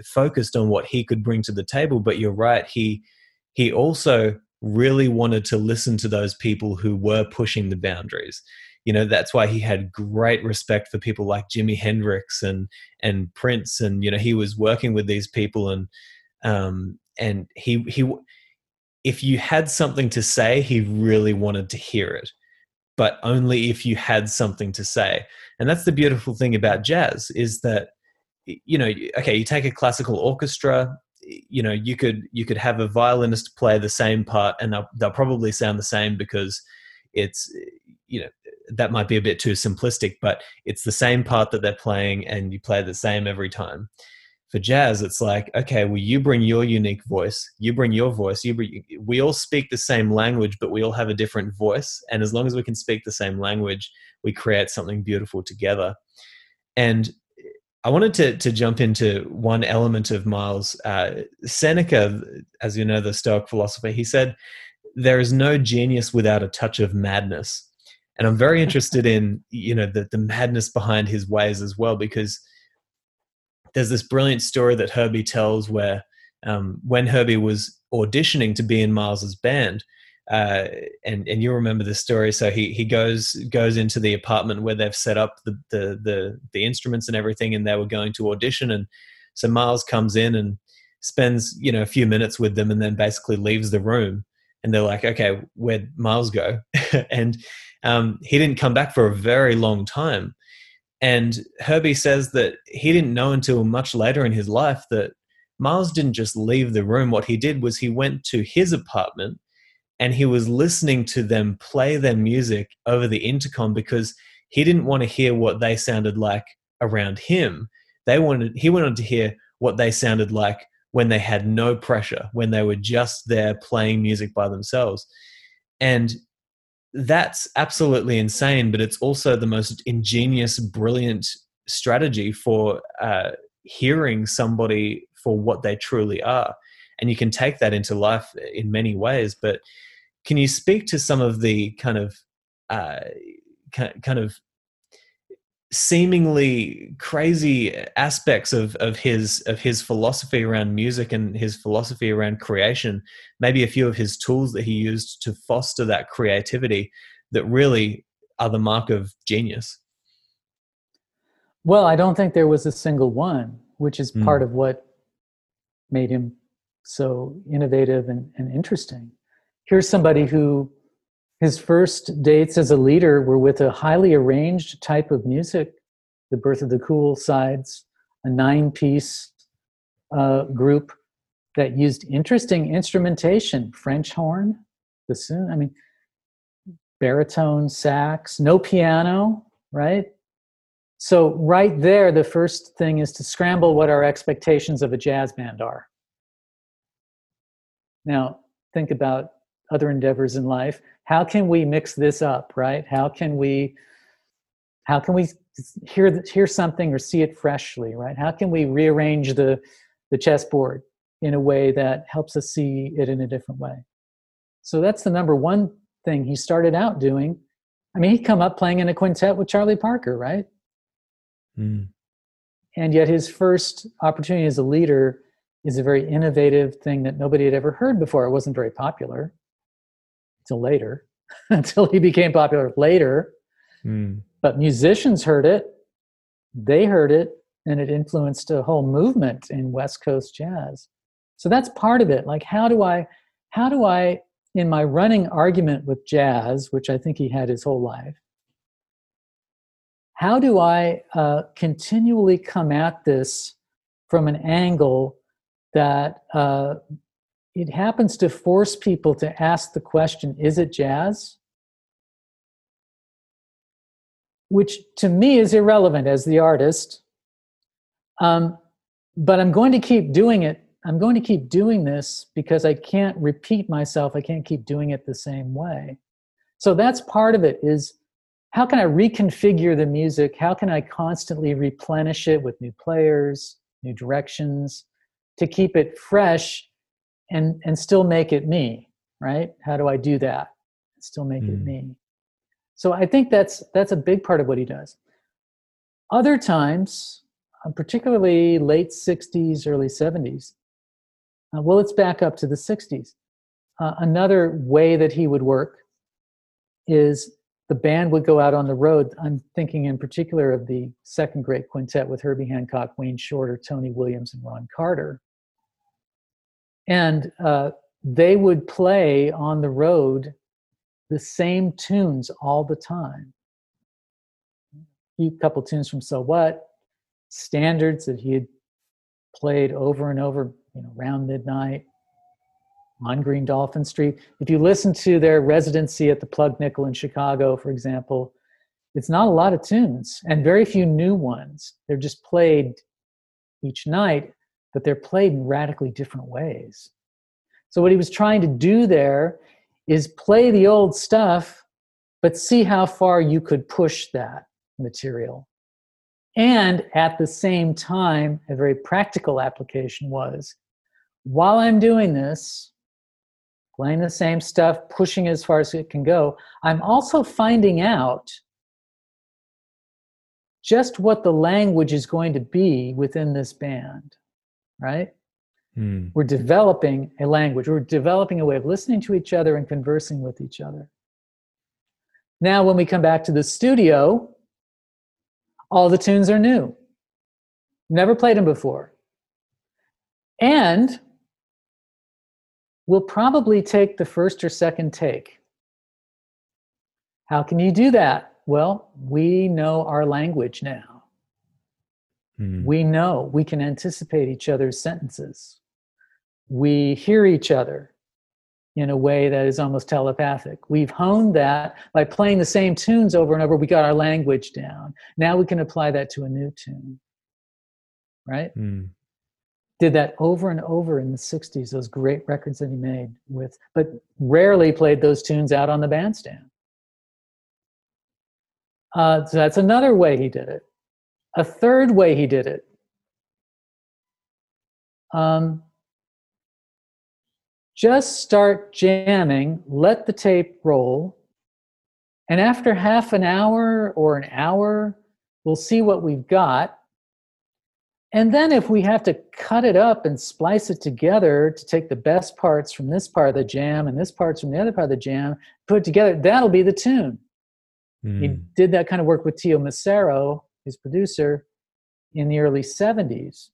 focused on what he could bring to the table but you're right he he also really wanted to listen to those people who were pushing the boundaries you know that's why he had great respect for people like Jimi Hendrix and and Prince and you know he was working with these people and um and he he if you had something to say he really wanted to hear it but only if you had something to say. And that's the beautiful thing about jazz is that you know okay you take a classical orchestra you know you could you could have a violinist play the same part and they'll, they'll probably sound the same because it's you know that might be a bit too simplistic but it's the same part that they're playing and you play the same every time. For jazz it's like okay well you bring your unique voice you bring your voice you bring, we all speak the same language but we all have a different voice. And as long as we can speak the same language we create something beautiful together. And i wanted to, to jump into one element of miles uh, seneca as you know the stoic philosopher he said there is no genius without a touch of madness and i'm very interested in you know the, the madness behind his ways as well because there's this brilliant story that Herbie tells where um, when Herbie was auditioning to be in Miles's band, uh, and and you remember the story. So he he goes goes into the apartment where they've set up the, the the the instruments and everything, and they were going to audition. And so Miles comes in and spends you know a few minutes with them, and then basically leaves the room. And they're like, okay, where'd Miles go? <laughs> and um, he didn't come back for a very long time. And Herbie says that he didn't know until much later in his life that Miles didn't just leave the room. What he did was he went to his apartment and he was listening to them play their music over the intercom because he didn't want to hear what they sounded like around him. They wanted he wanted to hear what they sounded like when they had no pressure, when they were just there playing music by themselves. And that's absolutely insane, but it's also the most ingenious, brilliant strategy for uh, hearing somebody for what they truly are. And you can take that into life in many ways. But can you speak to some of the kind of uh, kind of seemingly crazy aspects of, of his of his philosophy around music and his philosophy around creation maybe a few of his tools that he used to foster that creativity that really are the mark of genius well i don't think there was a single one which is mm. part of what made him so innovative and, and interesting here's somebody who his first dates as a leader were with a highly arranged type of music, the Birth of the Cool Sides, a nine piece uh, group that used interesting instrumentation French horn, bassoon, I mean, baritone, sax, no piano, right? So, right there, the first thing is to scramble what our expectations of a jazz band are. Now, think about other endeavors in life. How can we mix this up right? How can we how can we hear hear something or see it freshly right? How can we rearrange the the chessboard in a way that helps us see it in a different way? So that's the number one thing he started out doing. I mean he'd come up playing in a quintet with charlie parker right? Mm. and yet his first opportunity as a leader is a very innovative thing that nobody had ever heard before. It wasn't very popular until later, <laughs> until he became popular later. Mm. But musicians heard it, they heard it, and it influenced a whole movement in West Coast jazz. So that's part of it. Like, how do I, how do I, in my running argument with jazz, which I think he had his whole life, how do I uh, continually come at this from an angle that uh, it happens to force people to ask the question is it jazz? Which to me is irrelevant as the artist. Um, but I'm going to keep doing it. I'm going to keep doing this because I can't repeat myself. I can't keep doing it the same way. So that's part of it is how can I reconfigure the music? How can I constantly replenish it with new players, new directions to keep it fresh and, and still make it me, right? How do I do that? Still make mm. it me. So I think that's that's a big part of what he does. Other times, uh, particularly late 60s, early 70s, uh, well, let's back up to the 60s. Uh, another way that he would work is the band would go out on the road. I'm thinking in particular of the second great quintet with Herbie Hancock, Wayne Shorter, Tony Williams, and Ron Carter. And uh, they would play on the road the same tunes all the time. A couple tunes from So What, standards that he had played over and over, you know, around midnight on Green Dolphin Street. If you listen to their residency at the Plug Nickel in Chicago, for example, it's not a lot of tunes and very few new ones. They're just played each night, but they're played in radically different ways. So, what he was trying to do there is play the old stuff, but see how far you could push that material. And at the same time, a very practical application was while I'm doing this, playing the same stuff, pushing as far as it can go, I'm also finding out just what the language is going to be within this band, right? Mm. We're developing a language. We're developing a way of listening to each other and conversing with each other. Now, when we come back to the studio, all the tunes are new. Never played them before. And we'll probably take the first or second take. How can you do that? Well, we know our language now. Mm. We know we can anticipate each other's sentences we hear each other in a way that is almost telepathic. We've honed that by playing the same tunes over and over. We got our language down. Now we can apply that to a new tune. Right? Mm. Did that over and over in the 60s, those great records that he made with, but rarely played those tunes out on the bandstand. Uh, so that's another way he did it. A third way he did it. Um, just start jamming, let the tape roll, and after half an hour or an hour, we'll see what we've got. And then if we have to cut it up and splice it together to take the best parts from this part of the jam and this parts from the other part of the jam, put it together, that'll be the tune. Mm. He did that kind of work with Teo Macero, his producer, in the early 70s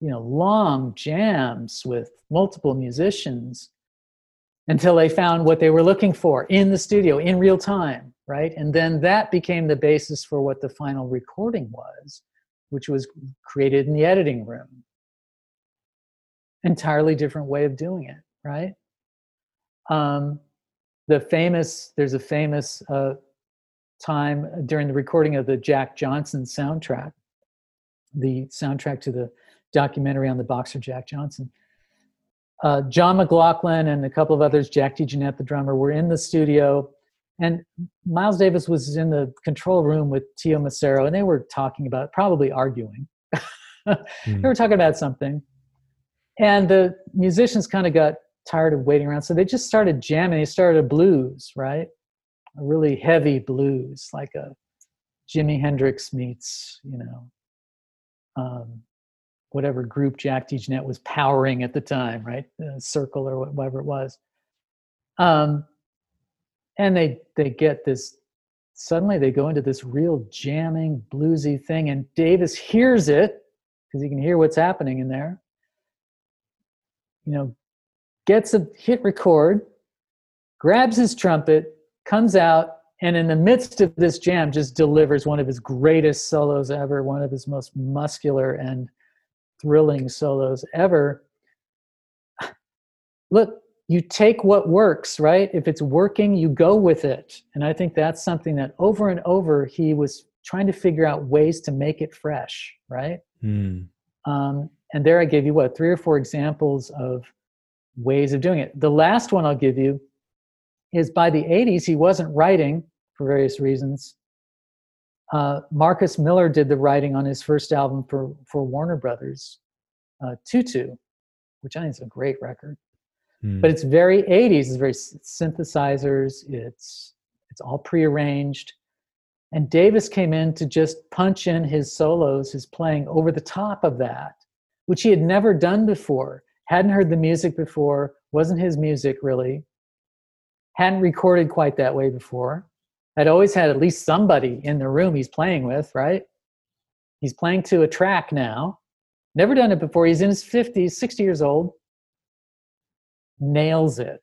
you know long jams with multiple musicians until they found what they were looking for in the studio in real time right? And then that became the basis for what the final recording was which was created in the editing room. Entirely different way of doing it right? Um, the famous there's a famous uh, time during the recording of the jack johnson soundtrack the soundtrack to the documentary on the boxer Jack Johnson. Uh, John McLaughlin and a couple of others, Jack DeJohnette, the drummer, were in the studio, and Miles Davis was in the control room with Teo Macero, and they were talking about, probably arguing. mm. <laughs> They were talking about something, and the musicians kind of got tired of waiting around, so they just started jamming. They started a blues, right? A really heavy blues, like a Jimi Hendrix meets, you know, um, whatever group Jack DeJohnette was powering at the time, right? Circle or whatever it was. Um, and they they get this. Suddenly, they go into this real jamming, bluesy thing, and Davis hears it because he can hear what's happening in there. You know, gets a hit record, grabs his trumpet, comes out, and in the midst of this jam, just delivers one of his greatest solos ever, one of his most muscular and thrilling solos ever. <sighs> Look, you take what works, right? If it's working, you go with it. And I think that's something that over and over he was trying to figure out ways to make it fresh, right? Mm. Um, and there I gave you what, three or four examples of ways of doing it. The last one I'll give you is by the 80s, he wasn't writing for various reasons. Uh, Marcus Miller did the writing on his first album for, for Warner Brothers, uh, Tutu, which I think is a great record. Mm. But it's very 80s, it's very synthesizers, it's, it's all prearranged. And Davis came in to just punch in his solos, his playing over the top of that, which he had never done before. Hadn't heard the music before, wasn't his music really. Hadn't recorded quite that way before. Had always had at least somebody in the room he's playing with, right? He's playing to a track now. Never done it before. He's in his 50s, 60 years old. Nails it.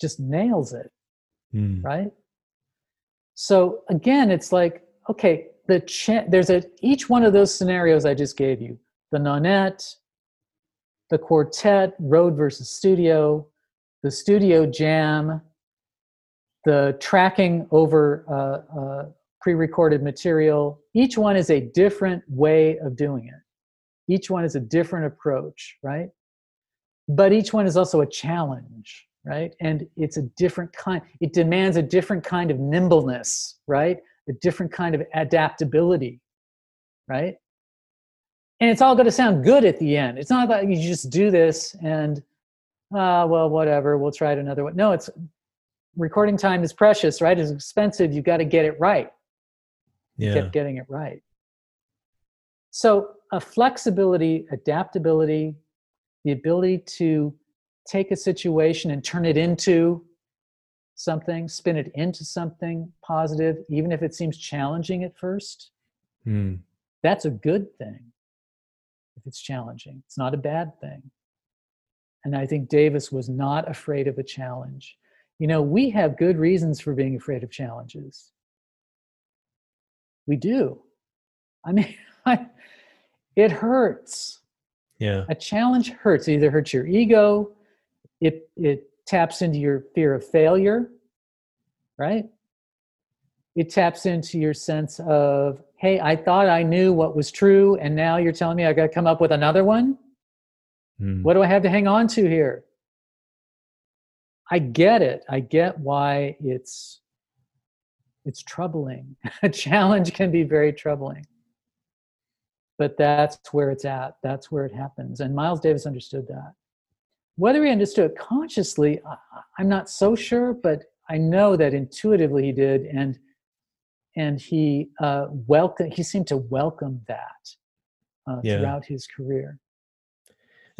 Just nails it. Mm. Right? So again, it's like, okay, the cha- there's a each one of those scenarios I just gave you. The nonette, the quartet, road versus studio, the studio jam, the tracking over uh, uh, pre-recorded material. Each one is a different way of doing it. Each one is a different approach, right? But each one is also a challenge right? And it's a different kind, it demands a different kind of nimbleness, right? A different kind of adaptability, right? And it's all going to sound good at the end. It's not like you just do this and, uh, well, whatever, we'll try it another way. No, it's recording time is precious, right? It's expensive. You've got to get it right. Yeah. Get getting it right. So, a flexibility, adaptability, the ability to take a situation and turn it into something, spin it into something positive, even if it seems challenging at first, mm. that's a good thing. If it's challenging, it's not a bad thing. And I think Davis was not afraid of a challenge. You know, we have good reasons for being afraid of challenges. We do. I mean, <laughs> it hurts. Yeah. A challenge hurts. It either hurts your ego, it it taps into your fear of failure right it taps into your sense of hey i thought i knew what was true and now you're telling me i got to come up with another one mm. what do i have to hang on to here i get it. I get why it's it's troubling. <laughs> A challenge can be very troubling. But that's where it's at. That's where it happens. And miles davis understood that. Whether he understood it consciously, I'm not so sure, but I know that intuitively he did, and and he uh, welcome he seemed to welcome that uh, yeah. throughout his career.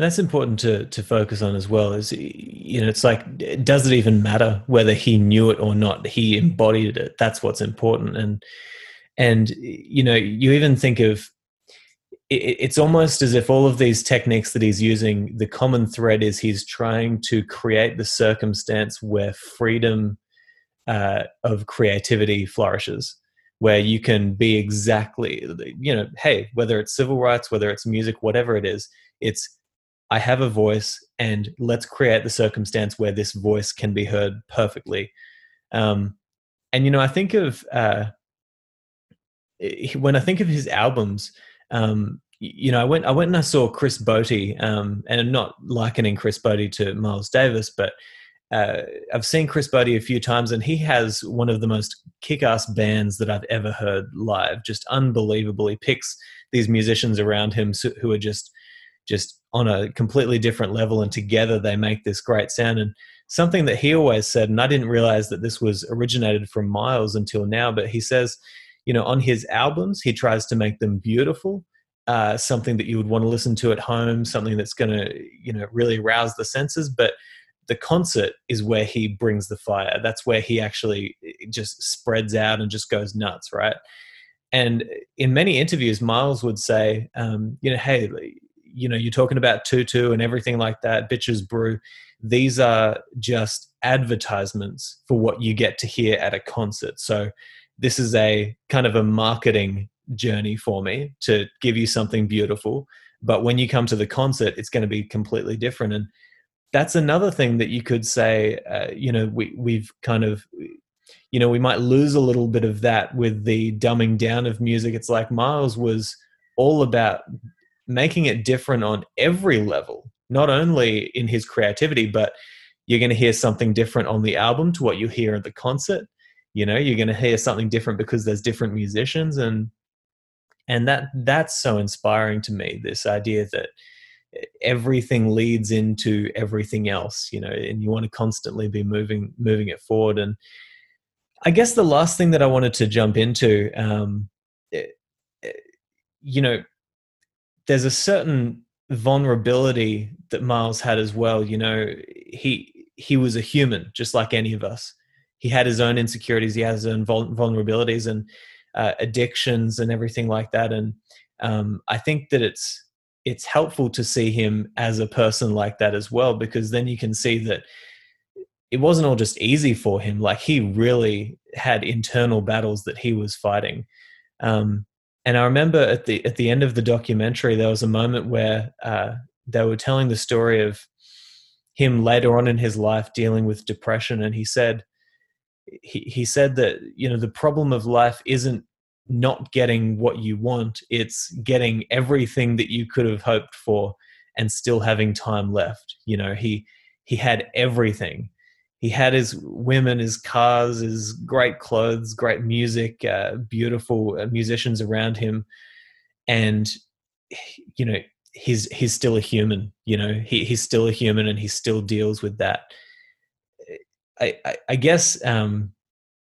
And that's important to to focus on as well. Is you know, it's like, does it even matter whether he knew it or not? He embodied it. That's what's important. And and you know, you even think of it's almost as if all of these techniques that he's using, the common thread is he's trying to create the circumstance where freedom uh, of creativity flourishes, where you can be exactly, you know, hey, whether it's civil rights, whether it's music, whatever it is, it's I have a voice and let's create the circumstance where this voice can be heard perfectly. Um, and, you know, I think of, uh, when I think of his albums, um, you know, I went I went and I saw Chris Botti, um, and I'm not likening Chris Botti to Miles Davis, but uh, I've seen Chris Botti a few times, and he has one of the most kick-ass bands that I've ever heard live. Just unbelievable. He picks these musicians around him who are just just on a completely different level, and together they make this great sound. And something that he always said, and I didn't realize that this was originated from Miles until now, but he says you know, on his albums, he tries to make them beautiful, uh, something that you would want to listen to at home, something that's going to, you know, really rouse the senses. But the concert is where he brings the fire. That's where he actually just spreads out and just goes nuts, right? And in many interviews, Miles would say, um, you know, hey, you know, you're talking about tutu and everything like that, bitches brew. These are just advertisements for what you get to hear at a concert. So this is a kind of a marketing journey for me to give you something beautiful but when you come to the concert it's going to be completely different and that's another thing that you could say uh, you know we we've kind of you know we might lose a little bit of that with the dumbing down of music it's like miles was all about making it different on every level not only in his creativity but you're going to hear something different on the album to what you hear at the concert. You know you're going to hear something different because there's different musicians and and that that's so inspiring to me this idea that everything leads into everything else you know and you want to constantly be moving moving it forward. And i guess the last thing that i wanted to jump into um eh, eh, you know there's a certain vulnerability that miles had as well you know he he was a human just like any of us. He had his own insecurities he has his own vulnerabilities and uh, addictions and everything like that. And um, i think that it's it's helpful to see him as a person like that as well because then you can see that it wasn't all just easy for him. Like he really had internal battles that he was fighting. Um, and i remember at the at the end of the documentary there was a moment where uh, they were telling the story of him later on in his life dealing with depression and he said he, he said that you know the problem of life isn't not getting what you want it's getting everything that you could have hoped for and still having time left. You know he he had everything he had his women his cars his great clothes great music uh, beautiful uh, musicians around him and you know he's he's still a human you know he, he's still a human and he still deals with that i i, I guess um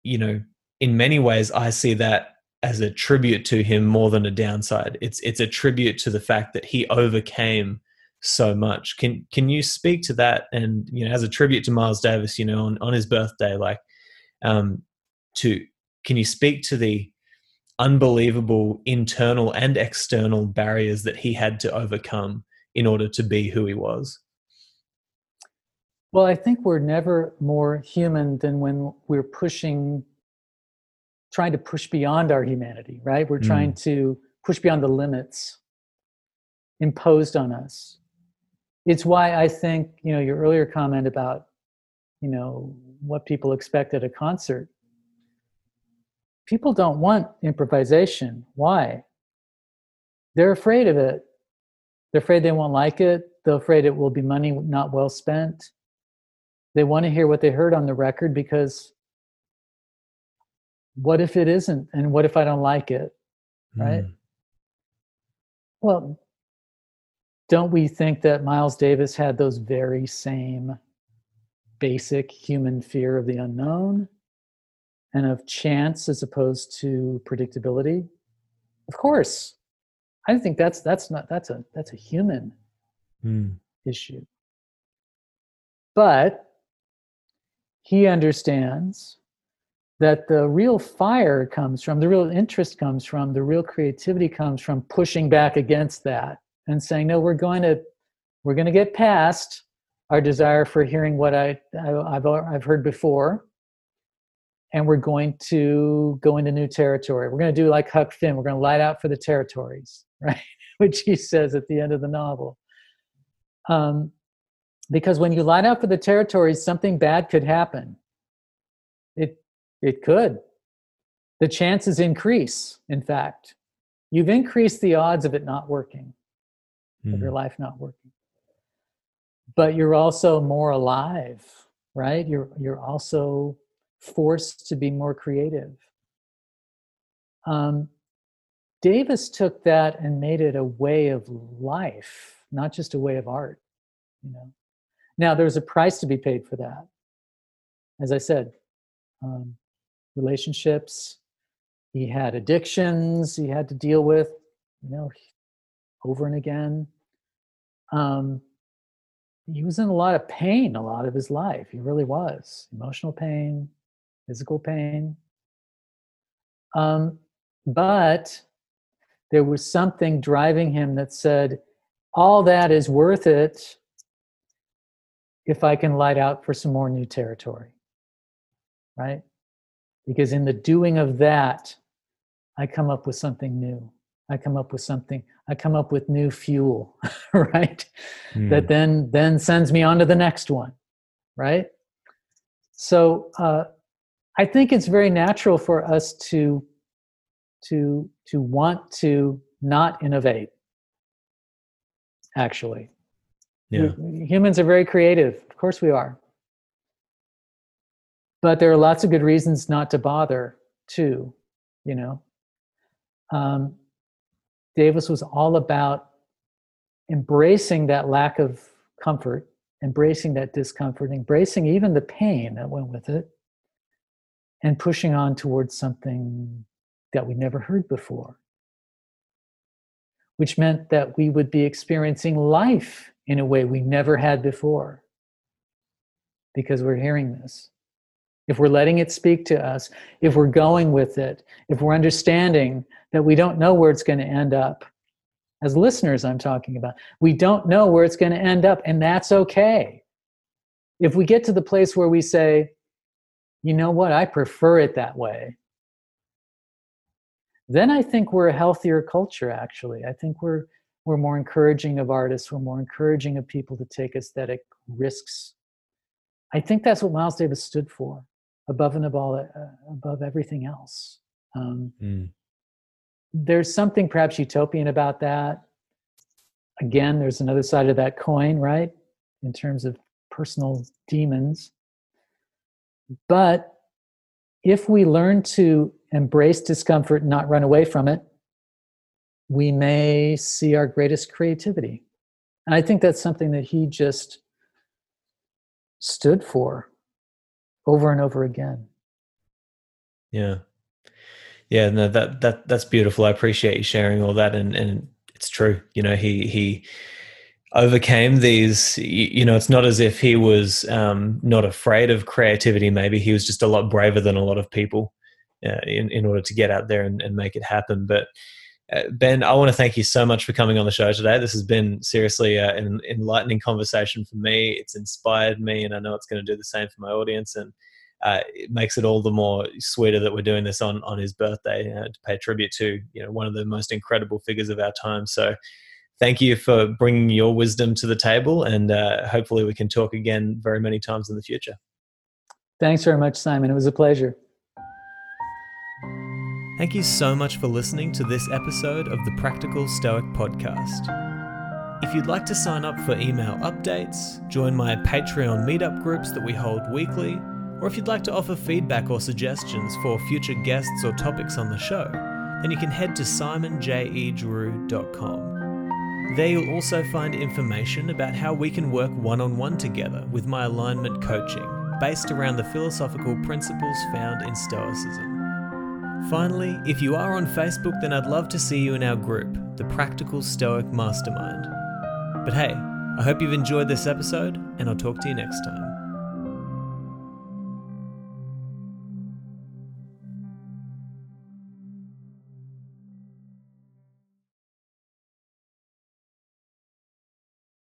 you know in many ways i see that as a tribute to him more than a downside. It's it's a tribute to the fact that he overcame so much. Can can you speak to that? And you know, as a tribute to Miles Davis, you know, on on his birthday, like, um, to can you speak to the unbelievable internal and external barriers that he had to overcome in order to be who he was? Well, I think we're never more human than when we're pushing trying to push beyond our humanity, right? We're mm. trying to push beyond the limits imposed on us. It's why I think, you know, your earlier comment about, you know, what people expect at a concert. People don't want improvisation. Why? They're afraid of it. They're afraid they won't like it. They're afraid it will be money not well spent. They want to hear what they heard on the record because what if it isn't and what if i don't like it right mm. well don't we think that miles davis had those very same basic human fear of the unknown and of chance as opposed to predictability? Of course. I think that's that's not that's a that's a human mm. issue. But he understands that the real fire comes from, the real interest comes from, the real creativity comes from pushing back against that and saying, no, we're going to, we're going to get past our desire for hearing what I, I have I've heard before, and we're going to go into new territory. We're going to do like Huck Finn. We're going to light out for the territories, <laughs> right? Which he says at the end of the novel. Um, because when you light out for the territories, something bad could happen. It it could. The chances increase, in fact. You've increased the odds of it not working, mm. of your hmm. life not working. But you're also more alive, right? You're you're also forced to be more creative. Um, Davis took that and made it a way of life, not just a way of art. You know. Now there's a price to be paid for that. As I said, um, relationships. He had addictions he had to deal with, you know, over and again. Um, he was in a lot of pain a lot of his life. He really was emotional pain, physical pain. Um, but there was something driving him that said, all that is worth it if I can light out for some more new territory. Right? because in the doing of that i come up with something new i come up with something i come up with new fuel <laughs> right? Mm. that then then sends me on to the next one right? So uh, i think it's very natural for us to to to want to not innovate actually. Yeah. humans are very creative of course we are. But there are lots of good reasons not to bother too you know? Um, davis was all about embracing that lack of comfort embracing that discomfort embracing even the pain that went with it and pushing on towards something that we never heard before which meant that we would be experiencing life in a way we never had before because we're hearing this. If we're letting it speak to us, if we're going with it, if we're understanding that we don't know where it's going to end up, as listeners, I'm talking about, we don't know where it's going to end up, and that's okay. If we get to the place where we say, you know what, I prefer it that way, then I think we're a healthier culture, actually. I think we're, we're more encouraging of artists, we're more encouraging of people to take aesthetic risks. I think that's what Miles Davis stood for, above and above, uh, above everything else. Um, mm. There's something perhaps utopian about that. Again, there's another side of that coin, right? In terms of personal demons. But if we learn to embrace discomfort and not run away from it, we may see our greatest creativity. And I think that's something that he just stood for over and over again. Yeah. Yeah, no, that that that's beautiful. I appreciate you sharing all that and and it's true. You know, he he overcame these you know it's not as if he was um, not afraid of creativity maybe he was just a lot braver than a lot of people uh, in, in order to get out there and, and make it happen but uh, ben i want to thank you so much for coming on the show today this has been seriously uh, an enlightening conversation for me it's inspired me and i know it's going to do the same for my audience and uh, it makes it all the more sweeter that we're doing this on on his birthday uh, to pay tribute to you know one of the most incredible figures of our time so thank you for bringing your wisdom to the table, and uh, hopefully we can talk again very many times in the future. Thanks very much, Simon. It was a pleasure. Thank you so much for listening to this episode of the Practical Stoic Podcast. If you'd like to sign up for email updates, join my Patreon meetup groups that we hold weekly, or if you'd like to offer feedback or suggestions for future guests or topics on the show, then you can head to simonjedrew.com. There you'll also find information about how we can work one on one together with my alignment coaching, based around the philosophical principles found in Stoicism. Finally, if you are on Facebook, then I'd love to see you in our group, the Practical Stoic Mastermind. But hey, I hope you've enjoyed this episode, and I'll talk to you next time.